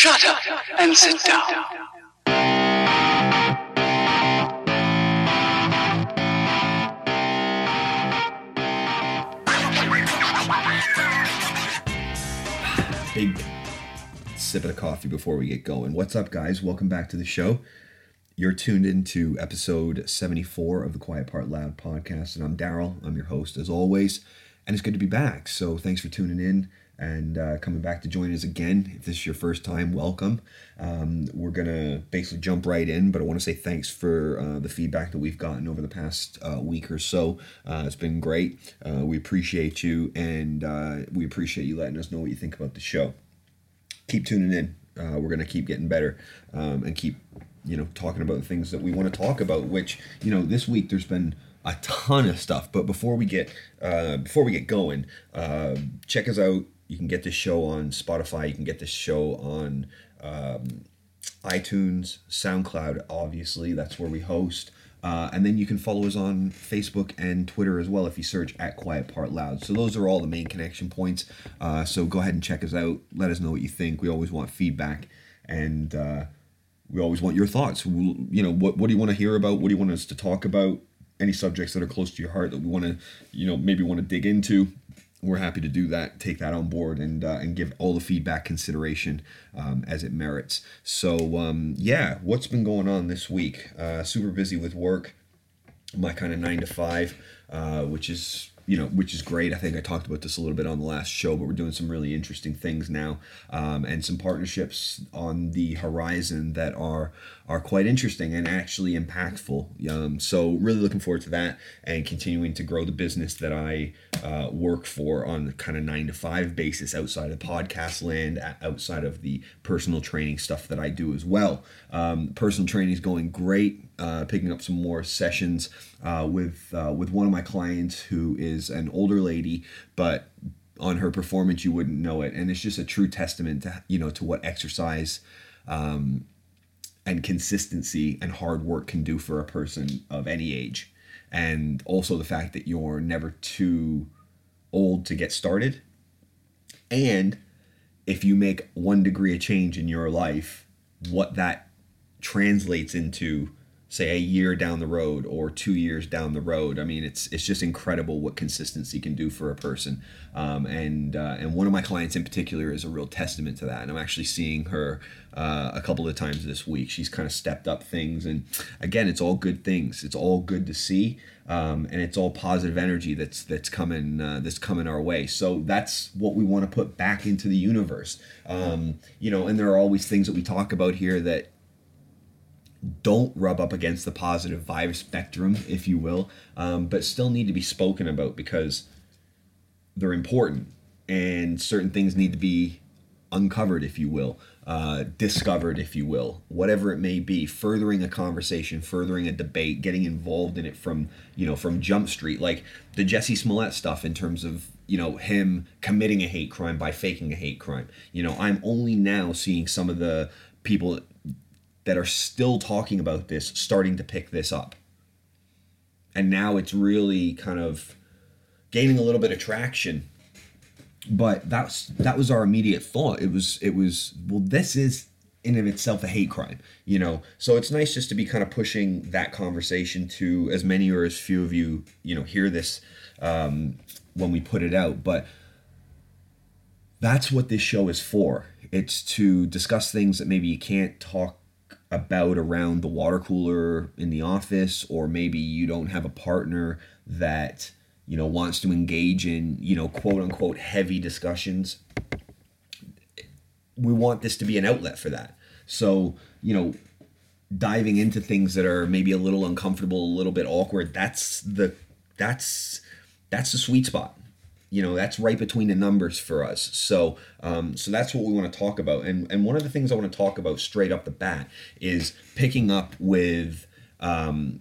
Shut up and sit down. big sip of coffee before we get going. What's up, guys? Welcome back to the show. You're tuned into episode 74 of the Quiet Part Loud podcast, and I'm Daryl. I'm your host, as always, and it's good to be back. So, thanks for tuning in and uh, coming back to join us again. If this is your first time, welcome. Um, we're gonna basically jump right in, but I want to say thanks for uh, the feedback that we've gotten over the past uh, week or so. Uh, it's been great. Uh, we appreciate you, and uh, we appreciate you letting us know what you think about the show keep tuning in. We're gonna keep getting better um, and keep, you know, talking about the things that we want to talk about. Which, you know, this week there's been a ton of stuff. But before we get before we get going, check us out. You can get this show on Spotify. You can get this show on um, iTunes, SoundCloud. Obviously, that's where we host. Uh, and then you can follow us on Facebook and Twitter as well if you search at Quiet Part Loud. So those are all the main connection points. Uh, so go ahead and check us out. Let us know what you think. We always want feedback, and uh, we always want your thoughts. We'll, you know, what what do you want to hear about? What do you want us to talk about? Any subjects that are close to your heart that we want to, you know, maybe want to dig into we're happy to do that, take that on board, and uh, and give all the feedback consideration um, as it merits. So um, yeah, what's been going on this week? Uh, super busy with work, my kind of nine to five, uh, which is you know which is great. I think I talked about this a little bit on the last show, but we're doing some really interesting things now, um, and some partnerships on the horizon that are are quite interesting and actually impactful. Um, so really looking forward to that and continuing to grow the business that I uh, work for on the kind of nine to five basis outside of podcast land, outside of the personal training stuff that I do as well. Um, personal training is going great. Uh, picking up some more sessions uh, with uh, with one of my clients who is an older lady, but on her performance you wouldn't know it, and it's just a true testament to you know to what exercise um, and consistency and hard work can do for a person of any age. And also the fact that you're never too old to get started. And if you make one degree of change in your life what that translates into say a year down the road or two years down the road. I mean it's it's just incredible what consistency can do for a person. Um, and uh, and one of my clients in particular is a real testament to that. And i'm actually seeing her uh, a couple of times this week. She's kind of stepped up things. And again it's all good things. It's all good to see. Um, and it's all positive energy that's that's coming uh, that's coming our way. So that's what we want to put back into the universe. Um, you know and there are always things that we talk about here that don't rub up against the positive vibe spectrum, if you will, um, but still need to be spoken about because they're important and certain things need to be uncovered, if you will, uh, discovered, if you will, whatever it may be, furthering a conversation, furthering a debate, getting involved in it from, you know, from Jump Street, like the Jussie Smollett stuff in terms of, you know, him committing a hate crime by faking a hate crime. You know, I'm only now seeing some of the people that are still talking about this starting to pick this up. And now it's really kind of gaining a little bit of traction. But that's that was our immediate thought. It was it was well this is in of itself a hate crime, you know. So it's nice just to be kind of pushing that conversation to as many or as few of you, you know, hear this um, when we put it out. But that's what this show is for. It's to discuss things that maybe you can't talk about around the water cooler in the office or maybe you don't have a partner that you know wants to engage in you know quote unquote heavy discussions. We want this to be an outlet for that. So you know diving into things that are maybe a little uncomfortable a little bit awkward that's the that's that's the sweet spot you know that's right between the numbers for us so um, so that's what we want to talk about and and one of the things i want to talk about straight up the bat is picking up with um,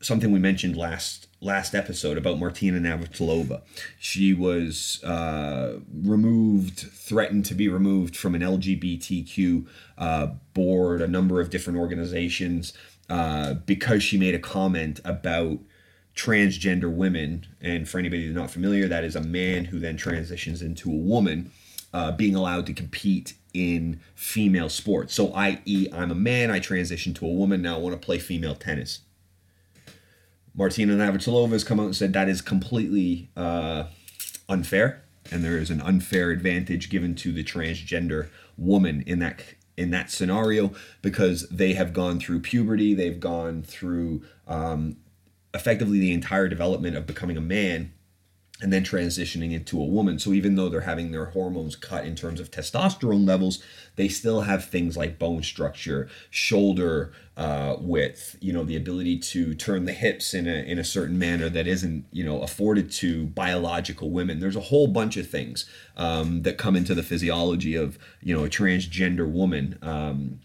something we mentioned last last episode about Martina Navratilova. She was uh, removed, threatened to be removed from an LGBTQ uh, board, a number of different organizations, uh, because she made a comment about transgender women. And for anybody who's not familiar, that is a man who then transitions into a woman, uh, being allowed to compete in female sports. So, i.e., I'm a man, I transition to a woman, now I want to play female tennis. Martina Navratilova has come out and said that is completely uh, unfair, and there is an unfair advantage given to the transgender woman in that in that scenario because they have gone through puberty, they've gone through um, effectively the entire development of becoming a man and then transitioning into a woman. So even though they're having their hormones cut in terms of testosterone levels, they still have things like bone structure, shoulder uh, width, you know, the ability to turn the hips in a in a certain manner that isn't, you know, afforded to biological women. There's a whole bunch of things um, that come into the physiology of, you know, a transgender woman um,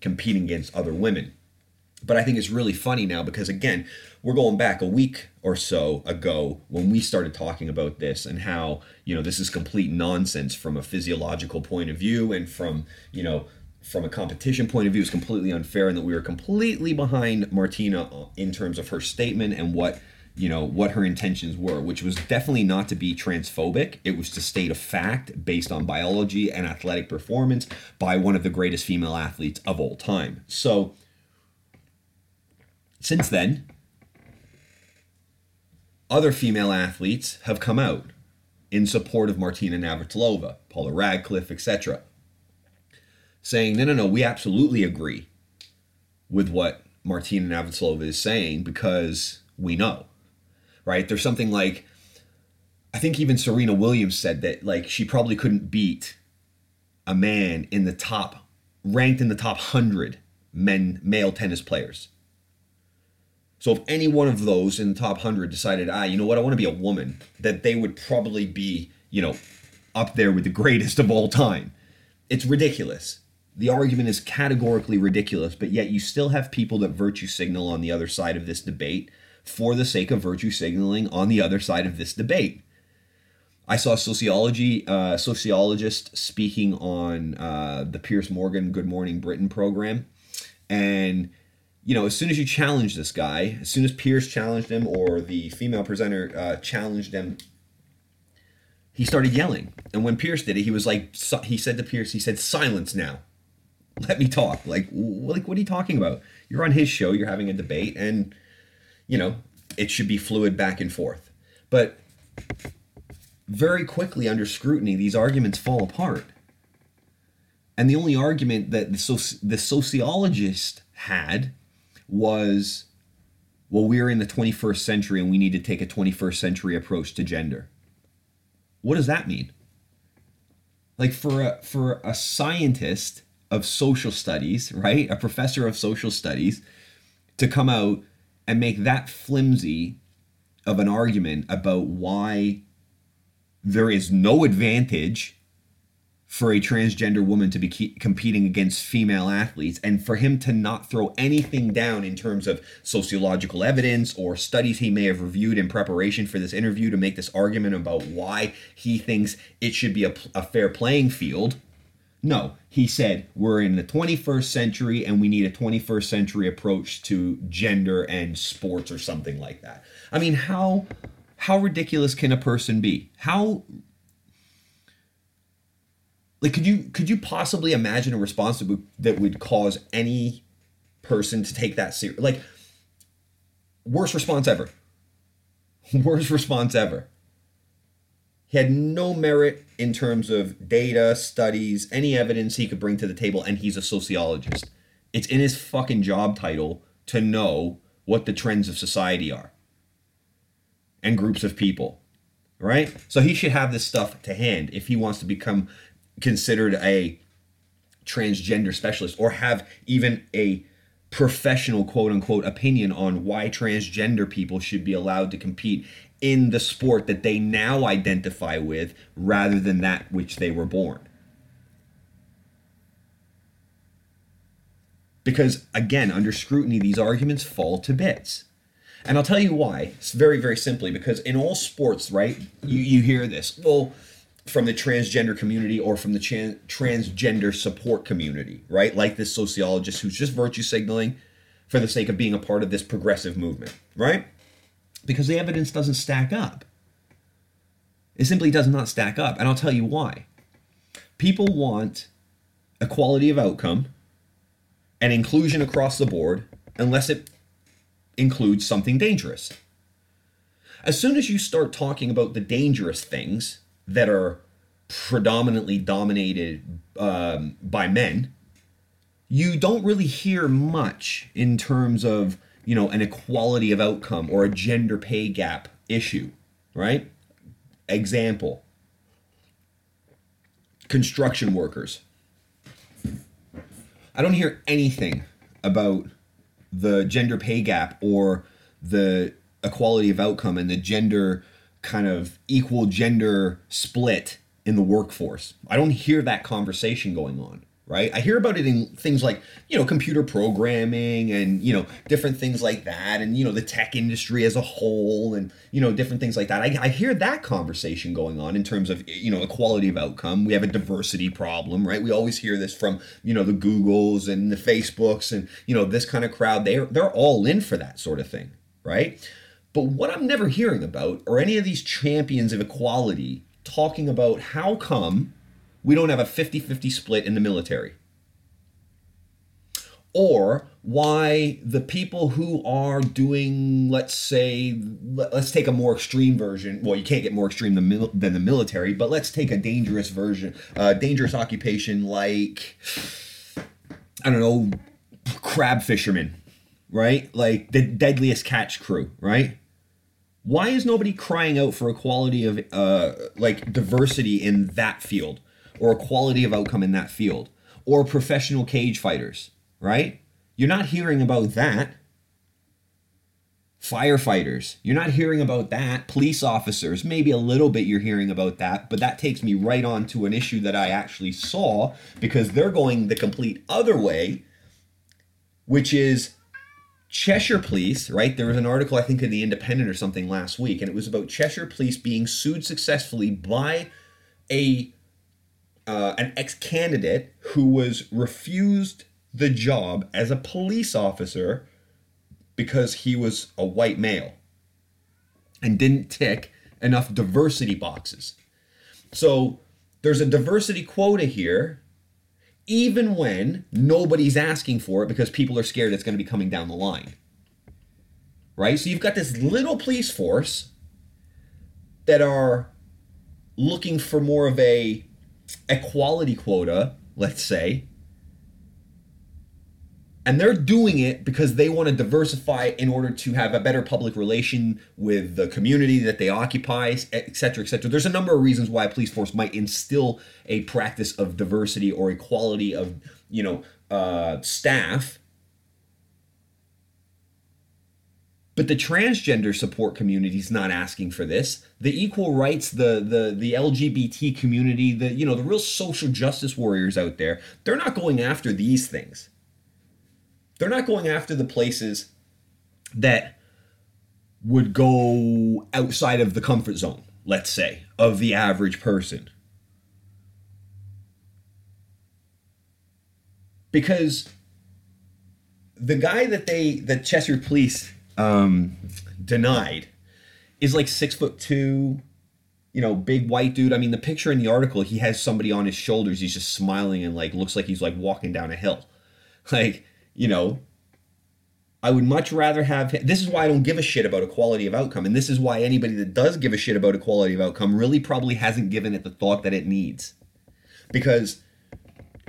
competing against other women. But I think it's really funny now because again, we're going back a week or so ago when we started talking about this and how, you know, this is complete nonsense from a physiological point of view and from, you know, from a competition point of view is completely unfair and that we were completely behind Martina in terms of her statement and what you know what her intentions were which was definitely not to be transphobic. It was to state a fact based on biology and athletic performance by one of the greatest female athletes of all time. So since then, other female athletes have come out in support of Martina Navratilova, Paula Radcliffe, etc., saying, no, no, no, we absolutely agree with what Martina Navratilova is saying because we know, right? There's something like, I think even Serena Williams said that like she probably couldn't beat a man in the top, ranked in the top 100 men, male tennis players so if any one of those in the top 100 decided, ah, you know what, I want to be a woman, that they would probably be, you know, up there with the greatest of all time. It's ridiculous. The argument is categorically ridiculous, but yet you still have people that virtue signal on the other side of this debate for the sake of virtue signaling on the other side of this debate. I saw a sociology uh, sociologist speaking on uh, the Piers Morgan Good Morning Britain program, and you know, as soon as you challenge this guy, as soon as Piers challenged him or the female presenter uh, challenged him, he started yelling. And when Piers did it, he was like, he said to Piers, he said, "Silence now, let me talk." Like, like what are you talking about? You're on his show, you're having a debate, and you know, it should be fluid back and forth. But very quickly under scrutiny, these arguments fall apart. And the only argument that the, soci- the sociologist had was well, we're in the 21st century and we need to take a 21st century approach to gender. What does that mean? Like for a, for a scientist of social studies, right? A professor of social studies to come out and make that flimsy of an argument about why there is no advantage for a transgender woman to be competing against female athletes and for him to not throw anything down in terms of sociological evidence or studies he may have reviewed in preparation for this interview to make this argument about why he thinks it should be a, a fair playing field. No, he said we're in the 21st century and we need a 21st century approach to gender and sports or something like that. I mean, how how ridiculous can a person be? How like could you could you possibly imagine a response that would, that would cause any person to take that serious like worst response ever. Worst response ever. He had no merit in terms of data studies any evidence he could bring to the table and he's a sociologist. It's in his fucking job title to know what the trends of society are and groups of people right? So he should have this stuff to hand if he wants to become considered a transgender specialist or have even a professional quote unquote opinion on why transgender people should be allowed to compete in the sport that they now identify with rather than that which they were born. Because again, under scrutiny, these arguments fall to bits. And I'll tell you why. It's very, very simply because in all sports, right, you, you hear this. Well, from the transgender community or from the chan- transgender support community, right? Like this sociologist who's just virtue signaling for the sake of being a part of this progressive movement, right? Because the evidence doesn't stack up. It simply does not stack up. And I'll tell you why. People want equality of outcome and inclusion across the board unless it includes something dangerous. As soon as you start talking about the dangerous things that are predominantly dominated um, by men, you don't really hear much in terms of you know an equality of outcome or a gender pay gap issue, right? Example: construction workers. I don't hear anything about the gender pay gap or the equality of outcome and the gender kind of equal gender split in the workforce. I don't hear that conversation going on right? I hear about it in things like, you know, computer programming and, you know, different things like that and, you know, the tech industry as a whole and, you know, different things like that. I, I hear that conversation going on in terms of, you know, equality of outcome. We have a diversity problem, right? We always hear this from, you know, the Googles and the Facebooks and, you know, this kind of crowd. They're, they're all in for that sort of thing, right? But what I'm never hearing about are any of these champions of equality talking about how come we don't have a 50 50 split in the military. Or why the people who are doing, let's say, let's take a more extreme version. Well, you can't get more extreme than, mil- than the military, but let's take a dangerous version, uh, dangerous occupation like, I don't know, crab fishermen, right? Like the deadliest catch crew, right? Why is nobody crying out for equality of, uh, like diversity in that field? or quality of outcome in that field or professional cage fighters, right? You're not hearing about that. Firefighters, you're not hearing about that. Police officers, maybe a little bit you're hearing about that, but that takes me right on to an issue that I actually saw because they're going the complete other way, which is Cheshire Police, right? There was an article, I think, in The Independent or something last week, and it was about Cheshire Police being sued successfully by a uh, an ex candidate who was refused the job as a police officer because he was a white male and didn't tick enough diversity boxes. So there's a diversity quota here, even when nobody's asking for it because people are scared it's going to be coming down the line. Right? So you've got this little police force that are looking for more of a equality quota, let's say, and they're doing it because they want to diversify in order to have a better public relation with the community that they occupy, et cetera, et cetera. There's a number of reasons why a police force might instill a practice of diversity or equality of, you know, uh, staff But the transgender support community is not asking for this. The equal rights, the the the LGBT community, the you know the real social justice warriors out there, they're not going after these things. They're not going after the places that would go outside of the comfort zone, let's say, of the average person. Because the guy that they the Cheshire police um, denied is like six foot two, you know, big white dude. I mean, the picture in the article, he has somebody on his shoulders. He's just smiling and like looks like he's like walking down a hill. Like, you know, I would much rather have. This is why I don't give a shit about equality of outcome, and this is why anybody that does give a shit about equality of outcome really probably hasn't given it the thought that it needs, because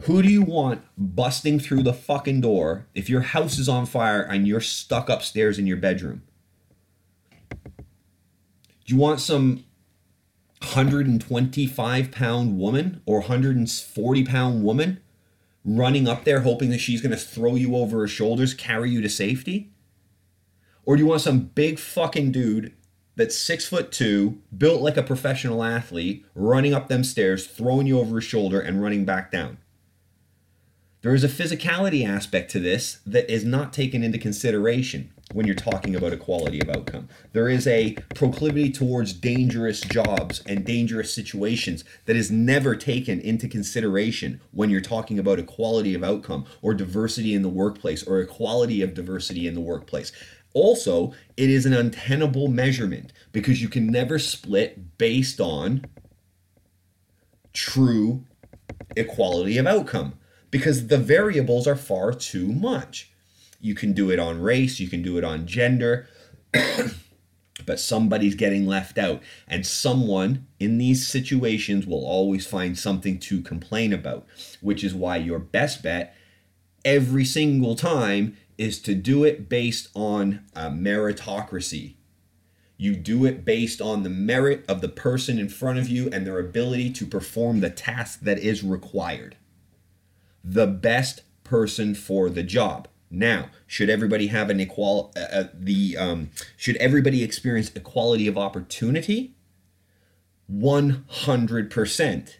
who do you want busting through the fucking door if your house is on fire and you're stuck upstairs in your bedroom? Do you want some 125 pound woman or 140 pound woman running up there hoping that she's going to throw you over her shoulders, carry you to safety? Or do you want some big fucking dude that's six foot two, built like a professional athlete, running up them stairs, throwing you over his shoulder, and running back down? There is a physicality aspect to this that is not taken into consideration when you're talking about equality of outcome. There is a proclivity towards dangerous jobs and dangerous situations that is never taken into consideration when you're talking about equality of outcome or diversity in the workplace or equality of diversity in the workplace. Also, it is an untenable measurement because you can never split based on true equality of outcome because the variables are far too much. You can do it on race, you can do it on gender, but somebody's getting left out. And someone in these situations will always find something to complain about, which is why your best bet every single time is to do it based on meritocracy. You do it based on the merit of the person in front of you and their ability to perform the task that is required. The best person for the job. Now, should everybody have an equal uh, uh, the um, should everybody experience equality of opportunity? One hundred percent.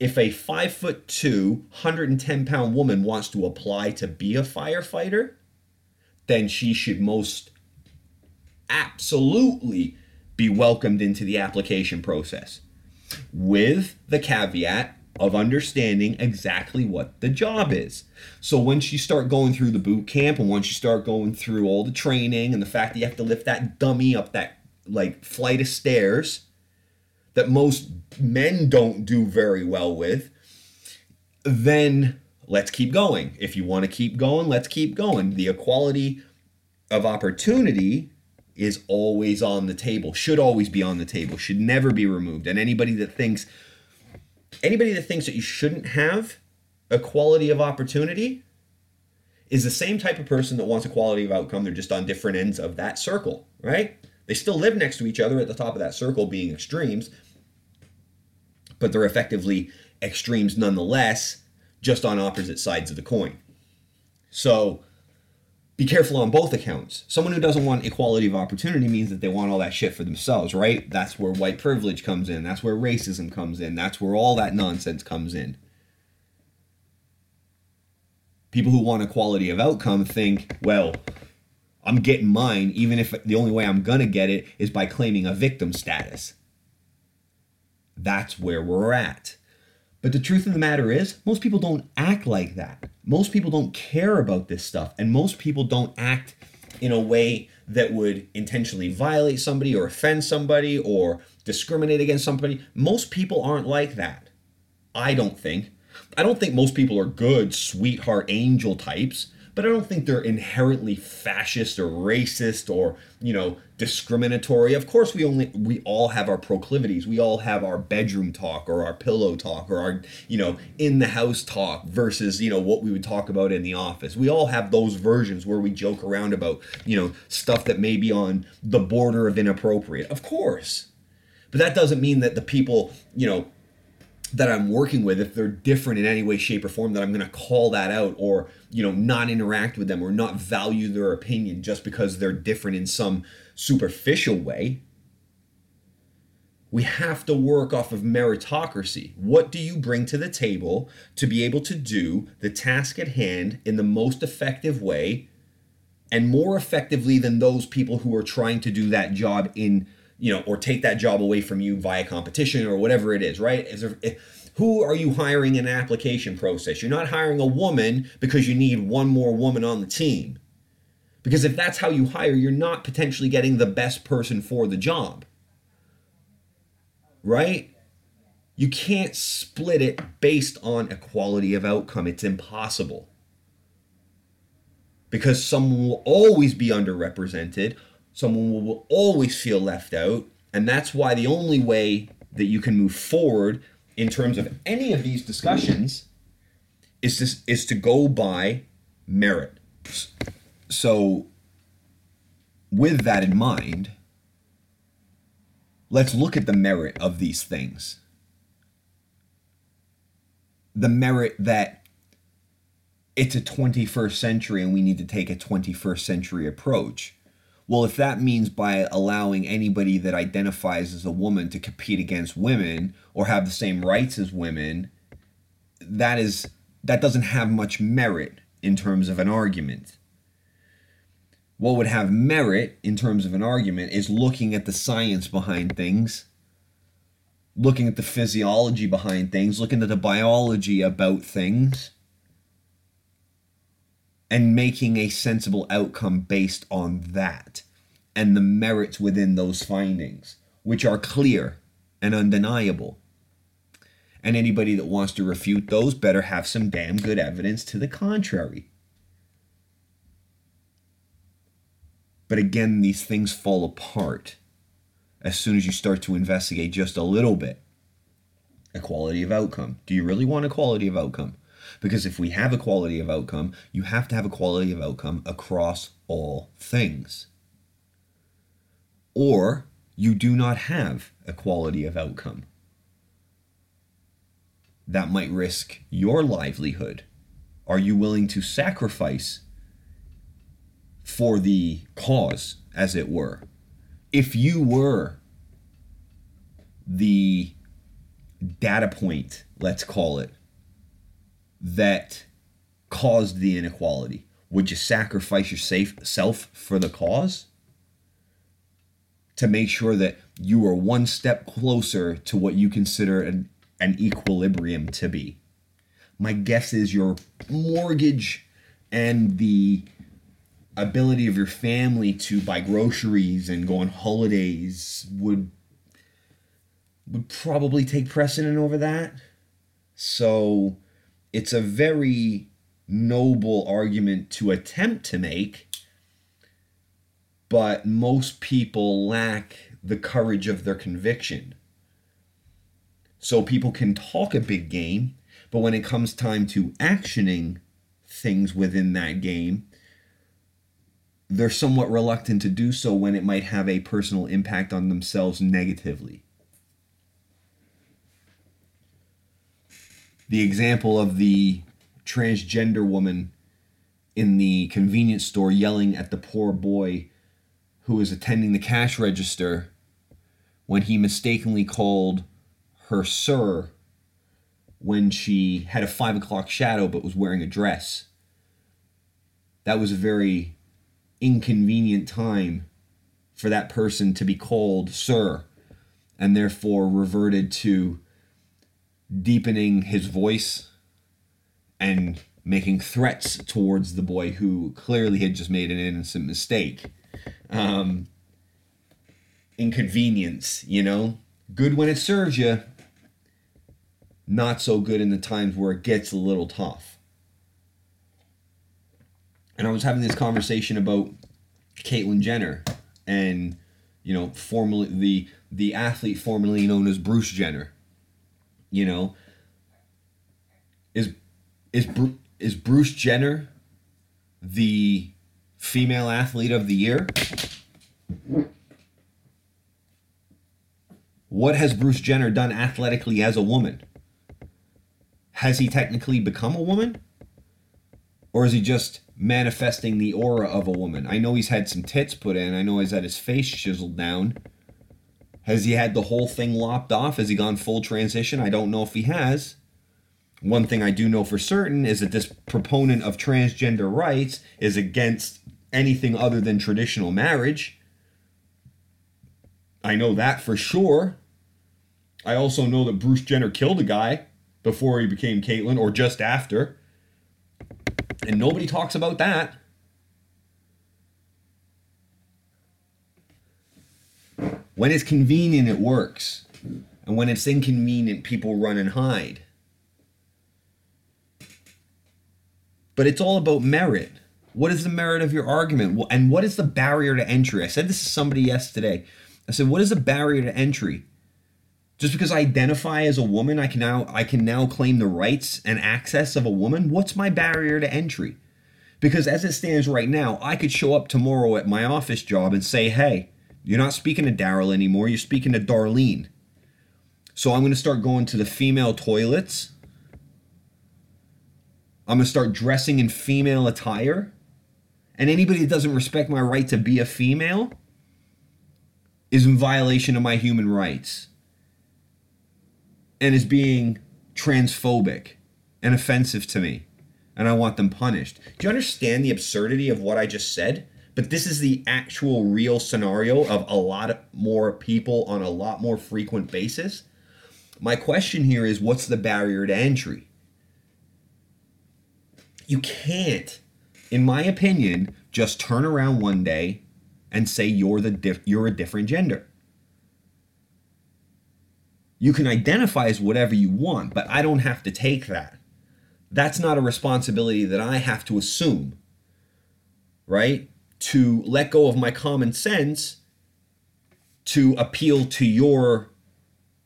If a five foot two, 110 pound woman wants to apply to be a firefighter, then she should most absolutely be welcomed into the application process with the caveat of understanding exactly what the job is. So once you start going through the boot camp and once you start going through all the training and the fact that you have to lift that dummy up that like flight of stairs that most men don't do very well with, then let's keep going. If you want to keep going, let's keep going. The equality of opportunity is always on the table, should always be on the table, should never be removed. And anybody that thinks anybody that thinks that you shouldn't have equality of opportunity is the same type of person that wants equality of outcome. They're just on different ends of that circle, right? They still live next to each other at the top of that circle, being extremes, but they're effectively extremes nonetheless, just on opposite sides of the coin. So, be careful on both accounts. Someone who doesn't want equality of opportunity means that they want all that shit for themselves, right? That's where white privilege comes in. That's where racism comes in. That's where all that nonsense comes in. People who want equality of outcome think, well, I'm getting mine, even if the only way I'm gonna get it is by claiming a victim status. That's where we're at. But the truth of the matter is, most people don't act like that. Most people don't care about this stuff. And most people don't act in a way that would intentionally violate somebody or offend somebody or discriminate against somebody. Most people aren't like that. I don't think. I don't think most people are good, sweetheart angel types but I don't think they're inherently fascist or racist or, you know, discriminatory. Of course, we only we all have our proclivities. We all have our bedroom talk or our pillow talk or our, you know, in the house talk versus, you know, what we would talk about in the office. We all have those versions where we joke around about, you know, stuff that may be on the border of inappropriate. Of course. But that doesn't mean that the people, you know, that I'm working with, if they're different in any way, shape, or form, that I'm going to call that out or, you know, not interact with them or not value their opinion just because they're different in some superficial way. We have to work off of meritocracy. What do you bring to the table to be able to do the task at hand in the most effective way and more effectively than those people who are trying to do that job in you know, or take that job away from you via competition or whatever it is, right? Is there, eh, who are you hiring in an application process? You're not hiring a woman because you need one more woman on the team. Because if that's how you hire, you're not potentially getting the best person for the job. Right? You can't split it based on equality of outcome. It's impossible. Because someone will always be underrepresented, someone will always feel left out. And that's why the only way that you can move forward in terms of any of these discussions is to, is to go by merit. So, with that in mind, let's look at the merit of these things. The merit that it's a 21st century and we need to take a 21st century approach well, if that means by allowing anybody that identifies as a woman to compete against women or have the same rights as women, that is that doesn't have much merit in terms of an argument. What would have merit in terms of an argument is looking at the science behind things, looking at the physiology behind things, looking at the biology about things, and making a sensible outcome based on that and the merits within those findings, which are clear and undeniable. And anybody that wants to refute those better have some damn good evidence to the contrary. But again, these things fall apart as soon as you start to investigate just a little bit. Equality of outcome. Do you really want equality of outcome? Because if we have a quality of outcome, you have to have a quality of outcome across all things. Or you do not have a quality of outcome. That might risk your livelihood. Are you willing to sacrifice for the cause, as it were? If you were the data point, let's call it, that caused the inequality, would you sacrifice yourself for the cause? To make sure that you are one step closer to what you consider an, an equilibrium to be. My guess is your mortgage and the ability of your family to buy groceries and go on holidays would would probably take precedent over that. So it's a very noble argument to attempt to make, but most people lack the courage of their conviction. So people can talk a big game, but when it comes time to actioning things within that game, they're somewhat reluctant to do so when it might have a personal impact on themselves negatively. The example of the transgender woman in the convenience store yelling at the poor boy who was attending the cash register when he mistakenly called her sir when she had a five o'clock shadow but was wearing a dress. That was a very inconvenient time for that person to be called sir and therefore reverted to deepening his voice and making threats towards the boy who clearly had just made an innocent mistake. Um, inconvenience, you know? Good when it serves you, not so good in the times where it gets a little tough. And I was having this conversation about Caitlyn Jenner and, you know, formerly the the athlete formerly known as Bruce Jenner. You know, is is is Bruce Jenner the female athlete of the year? What has Bruce Jenner done athletically as a woman? Has he technically become a woman? Or is he just manifesting the aura of a woman? I know he's had some tits put in. I know he's had his face chiseled down. Has he had the whole thing lopped off? Has he gone full transition? I don't know if he has. One thing I do know for certain is that this proponent of transgender rights is against anything other than traditional marriage. I know that for sure. I also know that Bruce Jenner killed a guy before he became Caitlyn or just after. And nobody talks about that. When it's convenient, it works. And when it's inconvenient, people run and hide. But it's all about merit. What is the merit of your argument? And what is the barrier to entry? I said this to somebody yesterday. I said, what is the barrier to entry? Just because I identify as a woman, I can now I can now claim the rights and access of a woman. What's my barrier to entry? Because as it stands right now, I could show up tomorrow at my office job and say, "Hey, you're not speaking to Daryl anymore. You're speaking to Darlene." So I'm going to start going to the female toilets I'm going to start dressing in female attire. And anybody that doesn't respect my right to be a female is in violation of my human rights and is being transphobic and offensive to me. And I want them punished. Do you understand the absurdity of what I just said? But this is the actual real scenario of a lot more people on a lot more frequent basis. My question here is what's the barrier to entry? You can't, in my opinion, just turn around one day and say you're the you're a different gender. You can identify as whatever you want, but I don't have to take that. That's not a responsibility that I have to assume, right? To let go of my common sense to appeal to your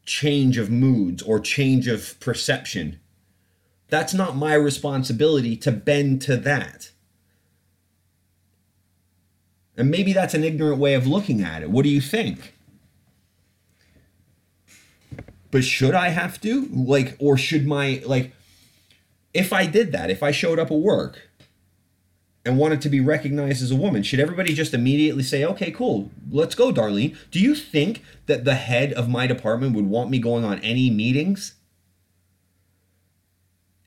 change of moods or change of perception. That's not my responsibility to bend to that. And maybe that's an ignorant way of looking at it. What do you think? But should I have to? Like, or should my, like, if I did that, if I showed up at work and wanted to be recognized as a woman, should everybody just immediately say, okay, cool, let's go, Darlene? Do you think that the head of my department would want me going on any meetings?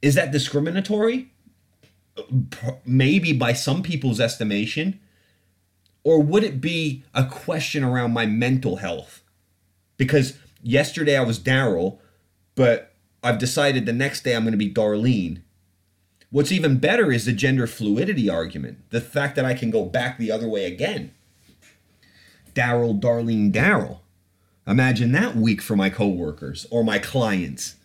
Is that discriminatory? Maybe by some people's estimation. Or would it be a question around my mental health? Because yesterday I was Daryl, but I've decided the next day I'm going to be Darlene. What's even better is the gender fluidity argument. The fact that I can go back the other way again. Daryl, Darlene, Daryl. Imagine that week for my coworkers or my clients.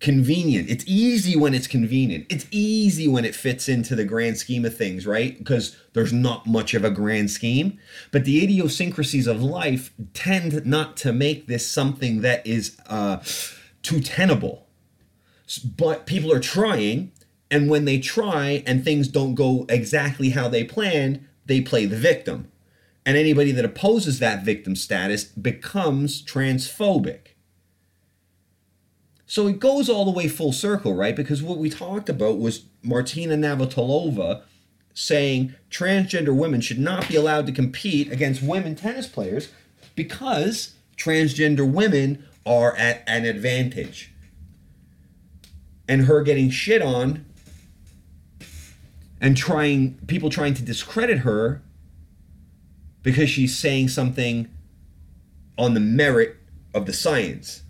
Convenient. It's easy when it's convenient. It's easy when it fits into the grand scheme of things, right? Because there's not much of a grand scheme. But the idiosyncrasies of life tend not to make this something that is uh, too tenable. But people are trying, and when they try and things don't go exactly how they planned, they play the victim. And anybody that opposes that victim status becomes transphobic so it goes all the way full circle, right? Because what we talked about was Martina Navratilova saying transgender women should not be allowed to compete against women tennis players because transgender women are at an advantage. And her getting shit on and trying people trying to discredit her because she's saying something on the merit of the science.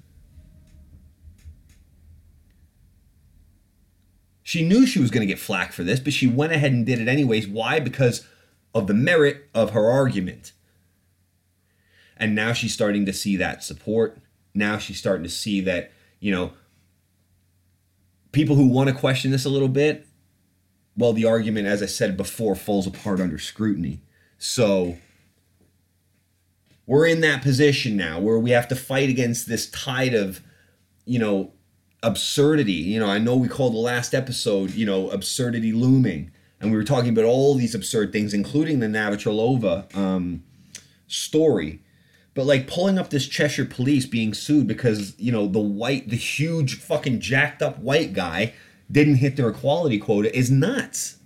She knew she was going to get flack for this, but she went ahead and did it anyways. Why? Because of the merit of her argument. And now she's starting to see that support. Now she's starting to see that, you know, people who want to question this a little bit, well, the argument, as I said before, falls apart under scrutiny. So we're in that position now where we have to fight against this tide of, you know, absurdity. You know, I know we called the last episode, you know, absurdity looming, and we were talking about all these absurd things, including the Navratilova um, story. But like pulling up this Cheshire police being sued because you know the white, the huge fucking jacked up white guy didn't hit their equality quota is nuts.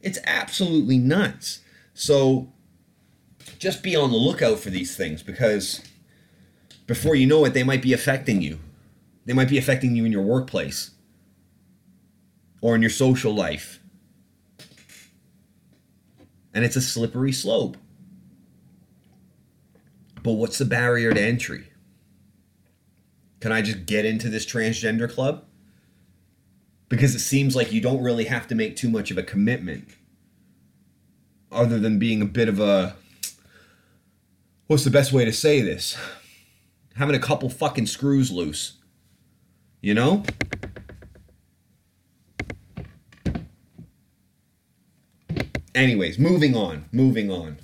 It's absolutely nuts. So just be on the lookout for these things because before you know it, they might be affecting you. They might be affecting you in your workplace or in your social life. And it's a slippery slope. But what's the barrier to entry? Can I just get into this transgender club? Because it seems like you don't really have to make too much of a commitment other than being a bit of a what's the best way to say this? Having a couple fucking screws loose. You know? Anyways, moving on, moving on.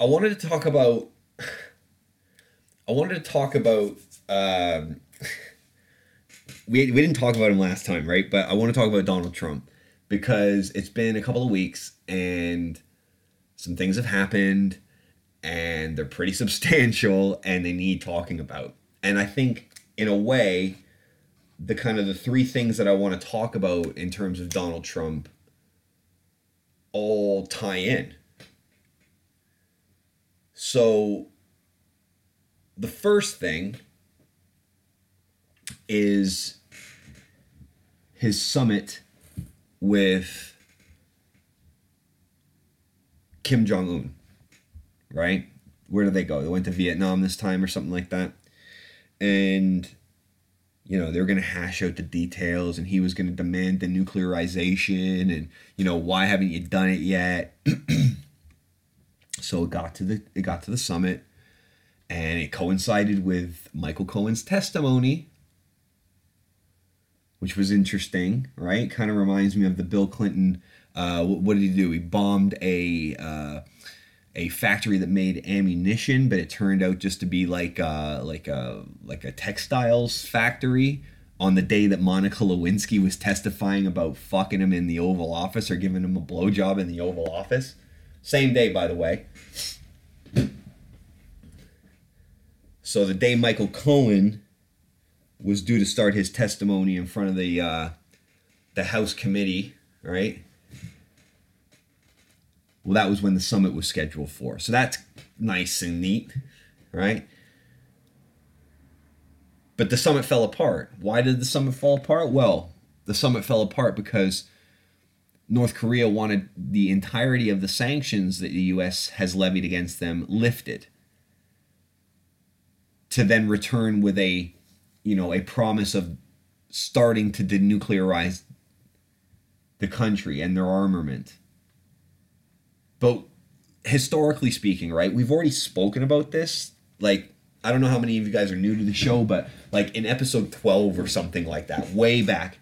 I wanted to talk about. I wanted to talk about. Um, we, we didn't talk about him last time, right? But I want to talk about Donald Trump because it's been a couple of weeks and some things have happened and they're pretty substantial and they need talking about. And I think in a way the kind of the three things that I want to talk about in terms of Donald Trump all tie in. So the first thing is his summit with Kim Jong Un right? Where did they go? They went to Vietnam this time or something like that. And you know, they were going to hash out the details and he was going to demand denuclearization and, you know, why haven't you done it yet? so it got to the it got to the summit and it coincided with Michael Cohen's testimony which was interesting, right? Kind of reminds me of the Bill Clinton uh, what did he do? He bombed a uh, a factory that made ammunition, but it turned out just to be like a, like a like a textiles factory. On the day that Monica Lewinsky was testifying about fucking him in the Oval Office or giving him a blowjob in the Oval Office, same day, by the way. So the day Michael Cohen was due to start his testimony in front of the uh, the House committee, right? Well, that was when the summit was scheduled for. So that's nice and neat, right? But the summit fell apart. Why did the summit fall apart? Well, the summit fell apart because North Korea wanted the entirety of the sanctions that the US has levied against them lifted to then return with a you know a promise of starting to denuclearize the country and their armament but historically speaking, right, we've already spoken about this. Like, I don't know how many of you guys are new to the show, but like in episode 12 or something like that, way back,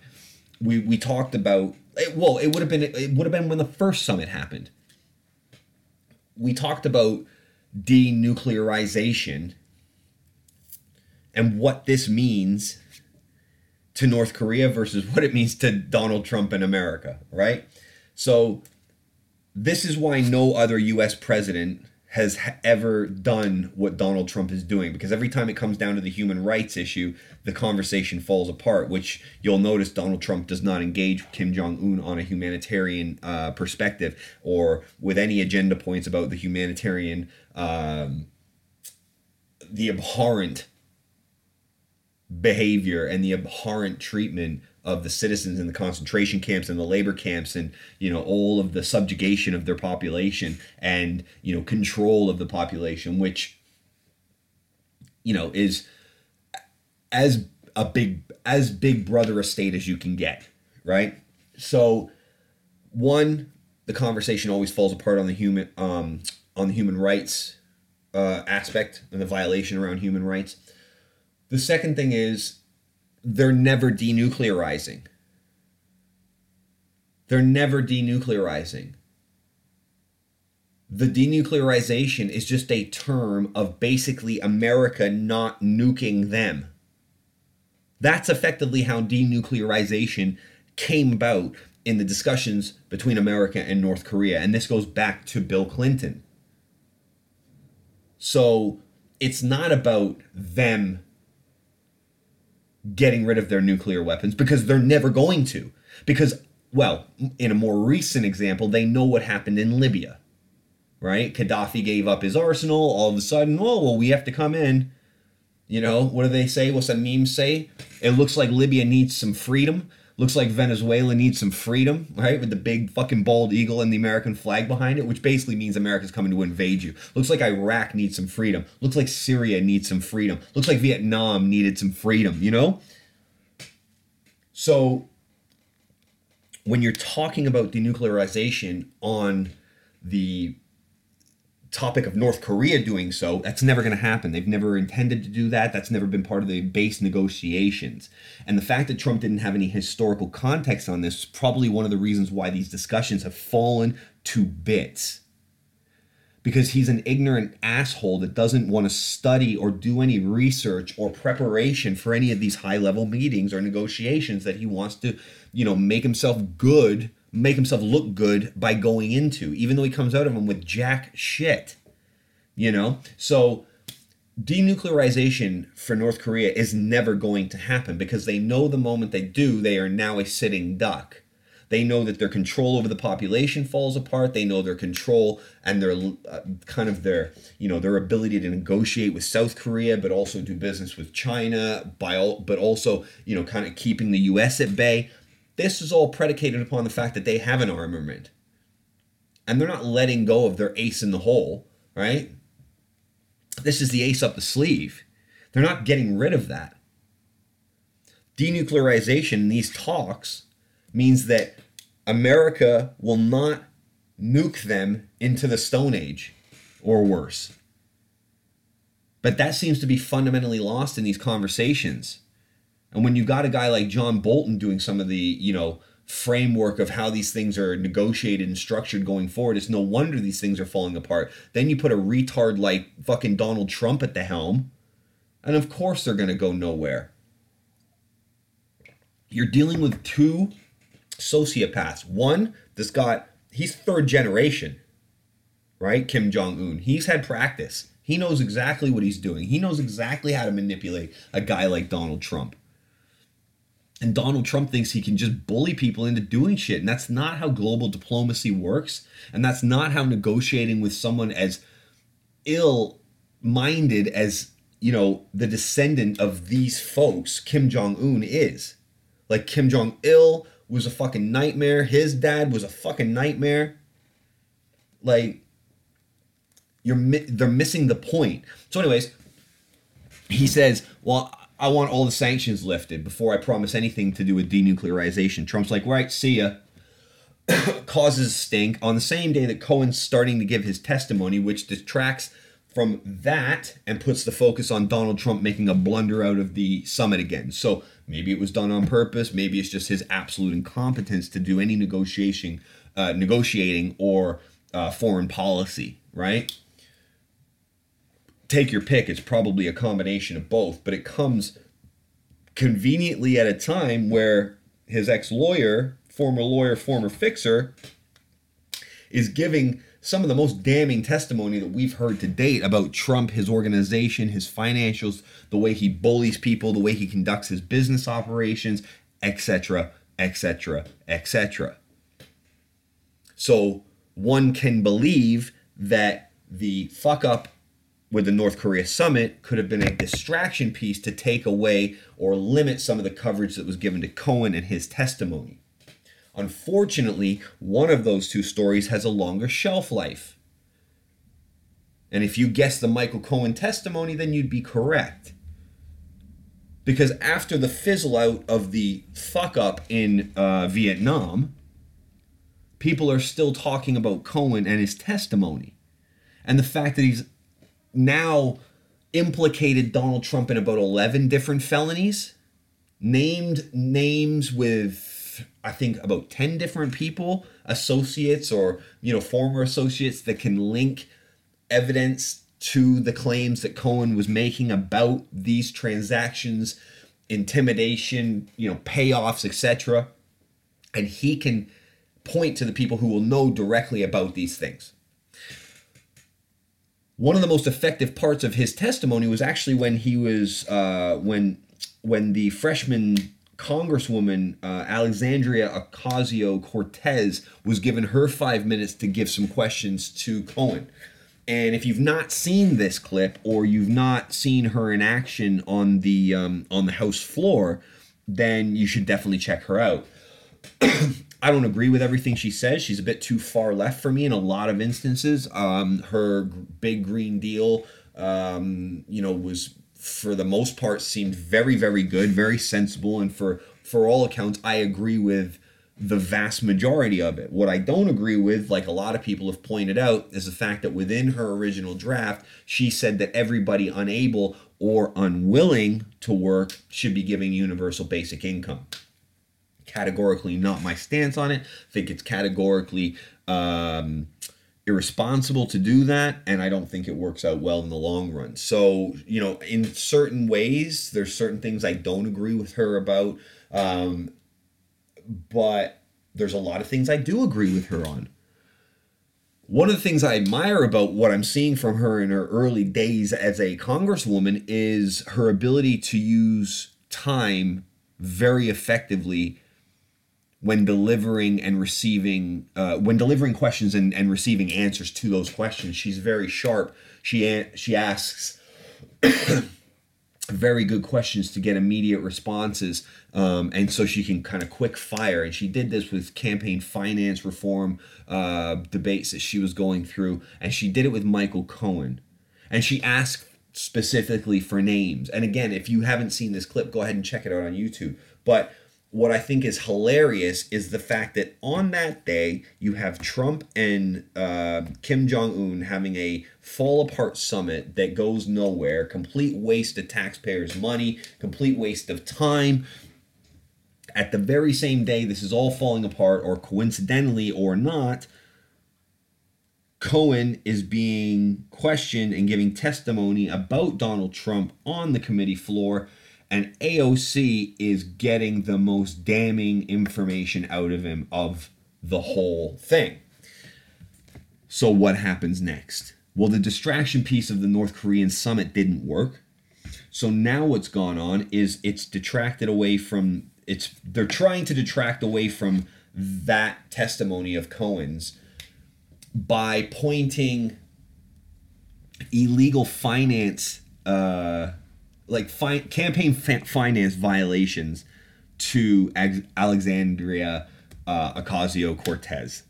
we, we talked about, it, well, it would have been, it would have been when the first summit happened. We talked about denuclearization and what this means to North Korea versus what it means to Donald Trump in America, right? So this is why no other US president has ever done what Donald Trump is doing because every time it comes down to the human rights issue, the conversation falls apart. Which you'll notice Donald Trump does not engage Kim Jong Un on a humanitarian uh, perspective or with any agenda points about the humanitarian, um, the abhorrent behavior and the abhorrent treatment of the citizens in the concentration camps and the labor camps and you know all of the subjugation of their population and you know control of the population which you know is as a big as big brother a state as you can get right? So one the conversation always falls apart on the human um on the human rights uh, aspect and the violation around human rights. The second thing is they're never denuclearizing. They're never denuclearizing. The denuclearization is just a term of basically America not nuking them. That's effectively how denuclearization came about in the discussions between America and North Korea. And this goes back to Bill Clinton. So it's not about them getting rid of their nuclear weapons because they're never going to. Because, well, in a more recent example, they know what happened in Libya, right? Gaddafi gave up his arsenal. All of a sudden, oh, well, we have to come in. You know, what do they say? What's that meme say? It looks like Libya needs some freedom. Looks like Venezuela needs some freedom, right? With the big fucking bald eagle and the American flag behind it, which basically means America's coming to invade you. Looks like Iraq needs some freedom. Looks like Syria needs some freedom. Looks like Vietnam needed some freedom, you know? So when you're talking about denuclearization on the topic of North Korea doing so, that's never going to happen. They've never intended to do that. That's never been part of the base negotiations. And the fact that Trump didn't have any historical context on this is probably one of the reasons why these discussions have fallen to bits. Because he's an ignorant asshole that doesn't want to study or do any research or preparation for any of these high level meetings or negotiations that he wants to, you know, make himself good make himself look good by going into, even though he comes out of them with jack shit. You know? So denuclearization for North Korea is never going to happen because they know the moment they do, they are now a sitting duck. They know that their control over the population falls apart. They know their control and their uh, kind of their, you know, their ability to negotiate with South Korea, but also do business with China, by all, but also, you know, kind of keeping the U.S. at bay. This is all predicated upon the fact that they have an armament. And they're not letting go of their ace in the hole, right? This is the ace up the sleeve. They're not getting rid of that. denuclearization, in these talks, means that America will not nuke them into the Stone Age or worse. But that seems to be fundamentally lost in these conversations. And when you've got a guy like John Bolton doing some of the, you know, framework of how these things are negotiated and structured going forward, it's no wonder these things are falling apart. Then you put a retard like fucking Donald Trump at the helm, and of course they're going to go nowhere. You're dealing with two sociopaths. One that's got, he's third generation, right? Kim Jong un. He's had practice. He knows exactly what he's doing. He knows exactly how to manipulate a guy like Donald Trump. And Donald Trump thinks he can just bully people into doing shit. And that's not how global diplomacy works. And that's not how negotiating with someone as ill minded as, you know, the descendant of these folks, Kim Jong un, is. Like, Kim Jong il was a fucking nightmare. His dad was a fucking nightmare. Like, you're they're missing the point. So, anyways, he says, "Well, I want all the sanctions lifted before I promise anything to do with denuclearization. Trump's like, right, see ya. Causes stink on the same day that Cohen's starting to give his testimony, which detracts from that and puts the focus on Donald Trump making a blunder out of the summit again. So maybe it was done on purpose. Maybe it's just his absolute incompetence to do any negotiation, uh, negotiating or uh, foreign policy, right? Take your pick. It's probably a combination of both, but it comes conveniently at a time where his ex lawyer, former lawyer, former fixer, is giving some of the most damning testimony that we've heard to date about Trump, his organization, his financials, the way he bullies people, the way he conducts his business operations, etc., etc., etc. So one can believe that the fuck up with the North Korea summit could have been a distraction piece to take away or limit some of the coverage that was given to Cohen and his testimony. Unfortunately, one of those two stories has a longer shelf life. And if you guess the Michael Cohen testimony, then you'd be correct. Because after the fizzle out of the fuck up in uh, Vietnam, people are still talking about Cohen and his testimony. And the fact that he's now implicated Donald Trump in about 11 different felonies, named names with, I think, about 10 different people, associates or, you know, former associates that can link evidence to the claims that Cohen was making about these transactions, intimidation, you know, payoffs, etc. And he can point to the people who will know directly about these things one of the most effective parts of his testimony was actually when he was uh, when when the freshman congresswoman uh, Alexandria Ocasio Cortez was given her five minutes to give some questions to Cohen. And if you've not seen this clip or you've not seen her in action on the um, on the House floor, then you should definitely check her out. I don't agree with everything she says. She's a bit too far left for me in a lot of instances. Um, her big green deal, um, you know, was for the most part seemed very, very good, very sensible, and for for all accounts, I agree with the vast majority of it. What I don't agree with, like a lot of people have pointed out, is the fact that within her original draft, she said that everybody unable or unwilling to work should be giving universal basic income categorically not my stance on it. I think it's categorically um, irresponsible to do that, and I don't think it works out well in the long run. So, you know, in certain ways, there's certain things I don't agree with her about, um, but there's a lot of things I do agree with her on. One of the things I admire about what I'm seeing from her in her early days as a congresswoman is her ability to use time very effectively when delivering and receiving uh, when delivering questions and, and receiving answers to those questions she's very sharp she she asks very good questions to get immediate responses um, and so she can kind of quick fire and she did this with campaign finance reform uh, debates that she was going through and she did it with michael cohen and she asked specifically for names. And again, if you haven't seen this clip, go ahead and check it out on YouTube. But what I think is hilarious is the fact that on that day you have Trump and uh, Kim Jong Un having a fall apart summit that goes nowhere, complete waste of taxpayers' money, complete waste of time. At the very same day, this is all falling apart, or coincidentally or not, Cohen is being questioned and giving testimony about Donald Trump on the committee floor and AOC is getting the most damning information out of him of the whole thing. So, what happens next? Well, the distraction piece of the North Korean summit didn't work. So now what's gone on is it's detracted away from it's they're trying to detract away from that testimony of Cohen's by pointing illegal finance uh like fi- campaign fa- finance violations to Alexandria uh, Ocasio Cortez.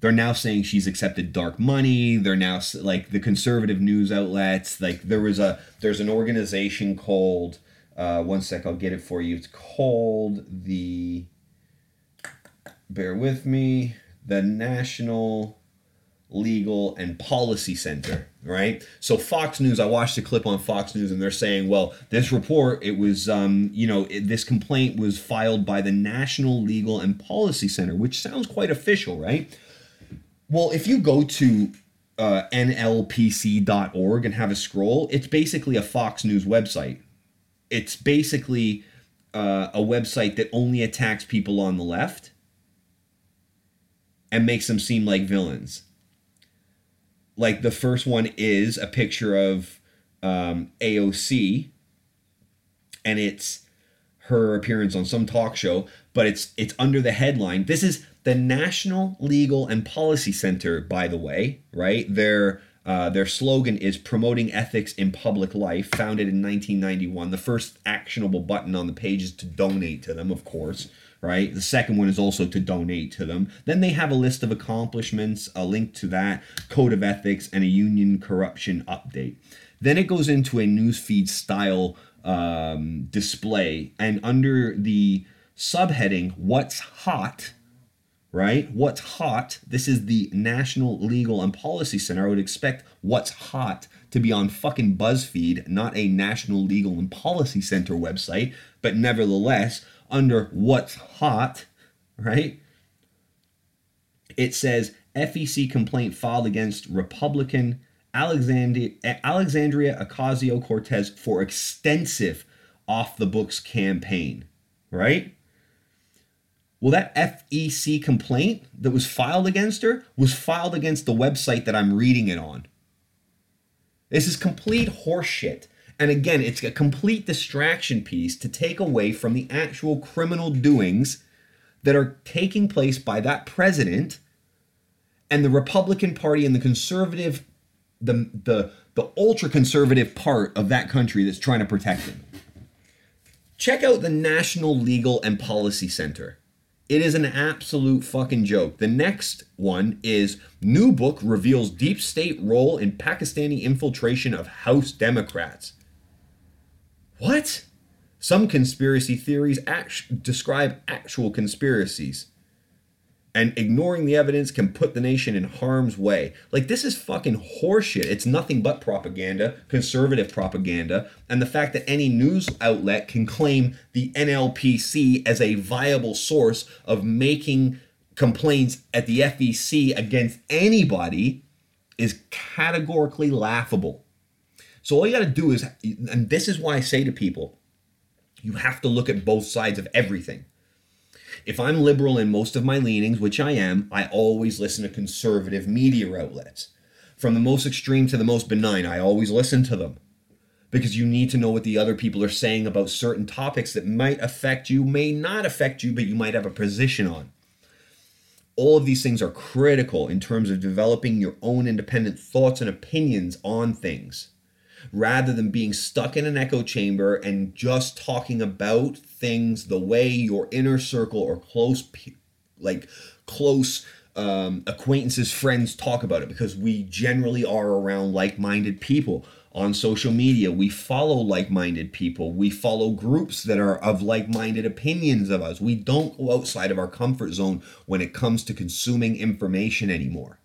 They're now saying she's accepted dark money. They're now like the conservative news outlets. Like there was a there's an organization called uh, one sec I'll get it for you. It's called the bear with me the National Legal and Policy Center, right? So Fox News, I watched a clip on Fox News, and they're saying, well, this report, it was, um, you know, it, this complaint was filed by the National Legal and Policy Center, which sounds quite official, right? Well, if you go to uh, nlpc.org and have a scroll, it's basically a Fox News website. It's basically uh, a website that only attacks people on the left and makes them seem like villains like the first one is a picture of um, AOC, and it's her appearance on some talk show, but it's it's under the headline. This is the National Legal and Policy Center, by the way, right? Their uh, their slogan is promoting ethics in public life, founded in 1991. The first actionable button on the page is to donate to them, of course right? The second one is also to donate to them. Then they have a list of accomplishments, a link to that, code of ethics, and a union corruption update. Then it goes into a newsfeed style um, display, and under the subheading, What's Hot? Right? What's hot? This is the National Legal and Policy Center. I would expect What's Hot to be on fucking BuzzFeed, not a National Legal and Policy Center website, but nevertheless, under what's hot, right? It says FEC complaint filed against Republican Alexandria, Ocasio Cortez for extensive off the books campaign, right? Well, that FEC complaint that was filed against her was filed against the website that I'm reading it on. This is complete horseshit. And again, it's a complete distraction piece to take away from the actual criminal doings that are taking place by that president and the Republican Party and the conservative, the the the ultra conservative part of that country that's trying to protect him. Check out the National Legal and Policy Center. It is an absolute fucking joke. The next one is new book reveals deep state role in Pakistani infiltration of House Democrats. What? Some conspiracy theories act- describe actual conspiracies. And ignoring the evidence can put the nation in harm's way. Like, this is fucking horseshit. It's nothing but propaganda, conservative propaganda, and the fact that any news outlet can claim the NLPC as a viable source of making complaints at the FEC against anybody is categorically laughable. So all you got to do is, and this is why I say to people, you have to look at both sides of everything. If I'm liberal in most of my leanings, which I am, I always listen to conservative media outlets. From the most extreme to the most benign, I always listen to them. Because you need to know what the other people are saying about certain topics that might affect you, may not affect you, but you might have a position on. All of these things are critical in terms of developing your own independent thoughts and opinions on things rather than being stuck in an echo chamber and just talking about things the way your inner circle or close like close um, acquaintances friends talk about it because we generally are around like-minded people on social media. We follow like minded people. We follow groups that are of like minded opinions of us. We don't go outside of our comfort zone when it comes to consuming information anymore.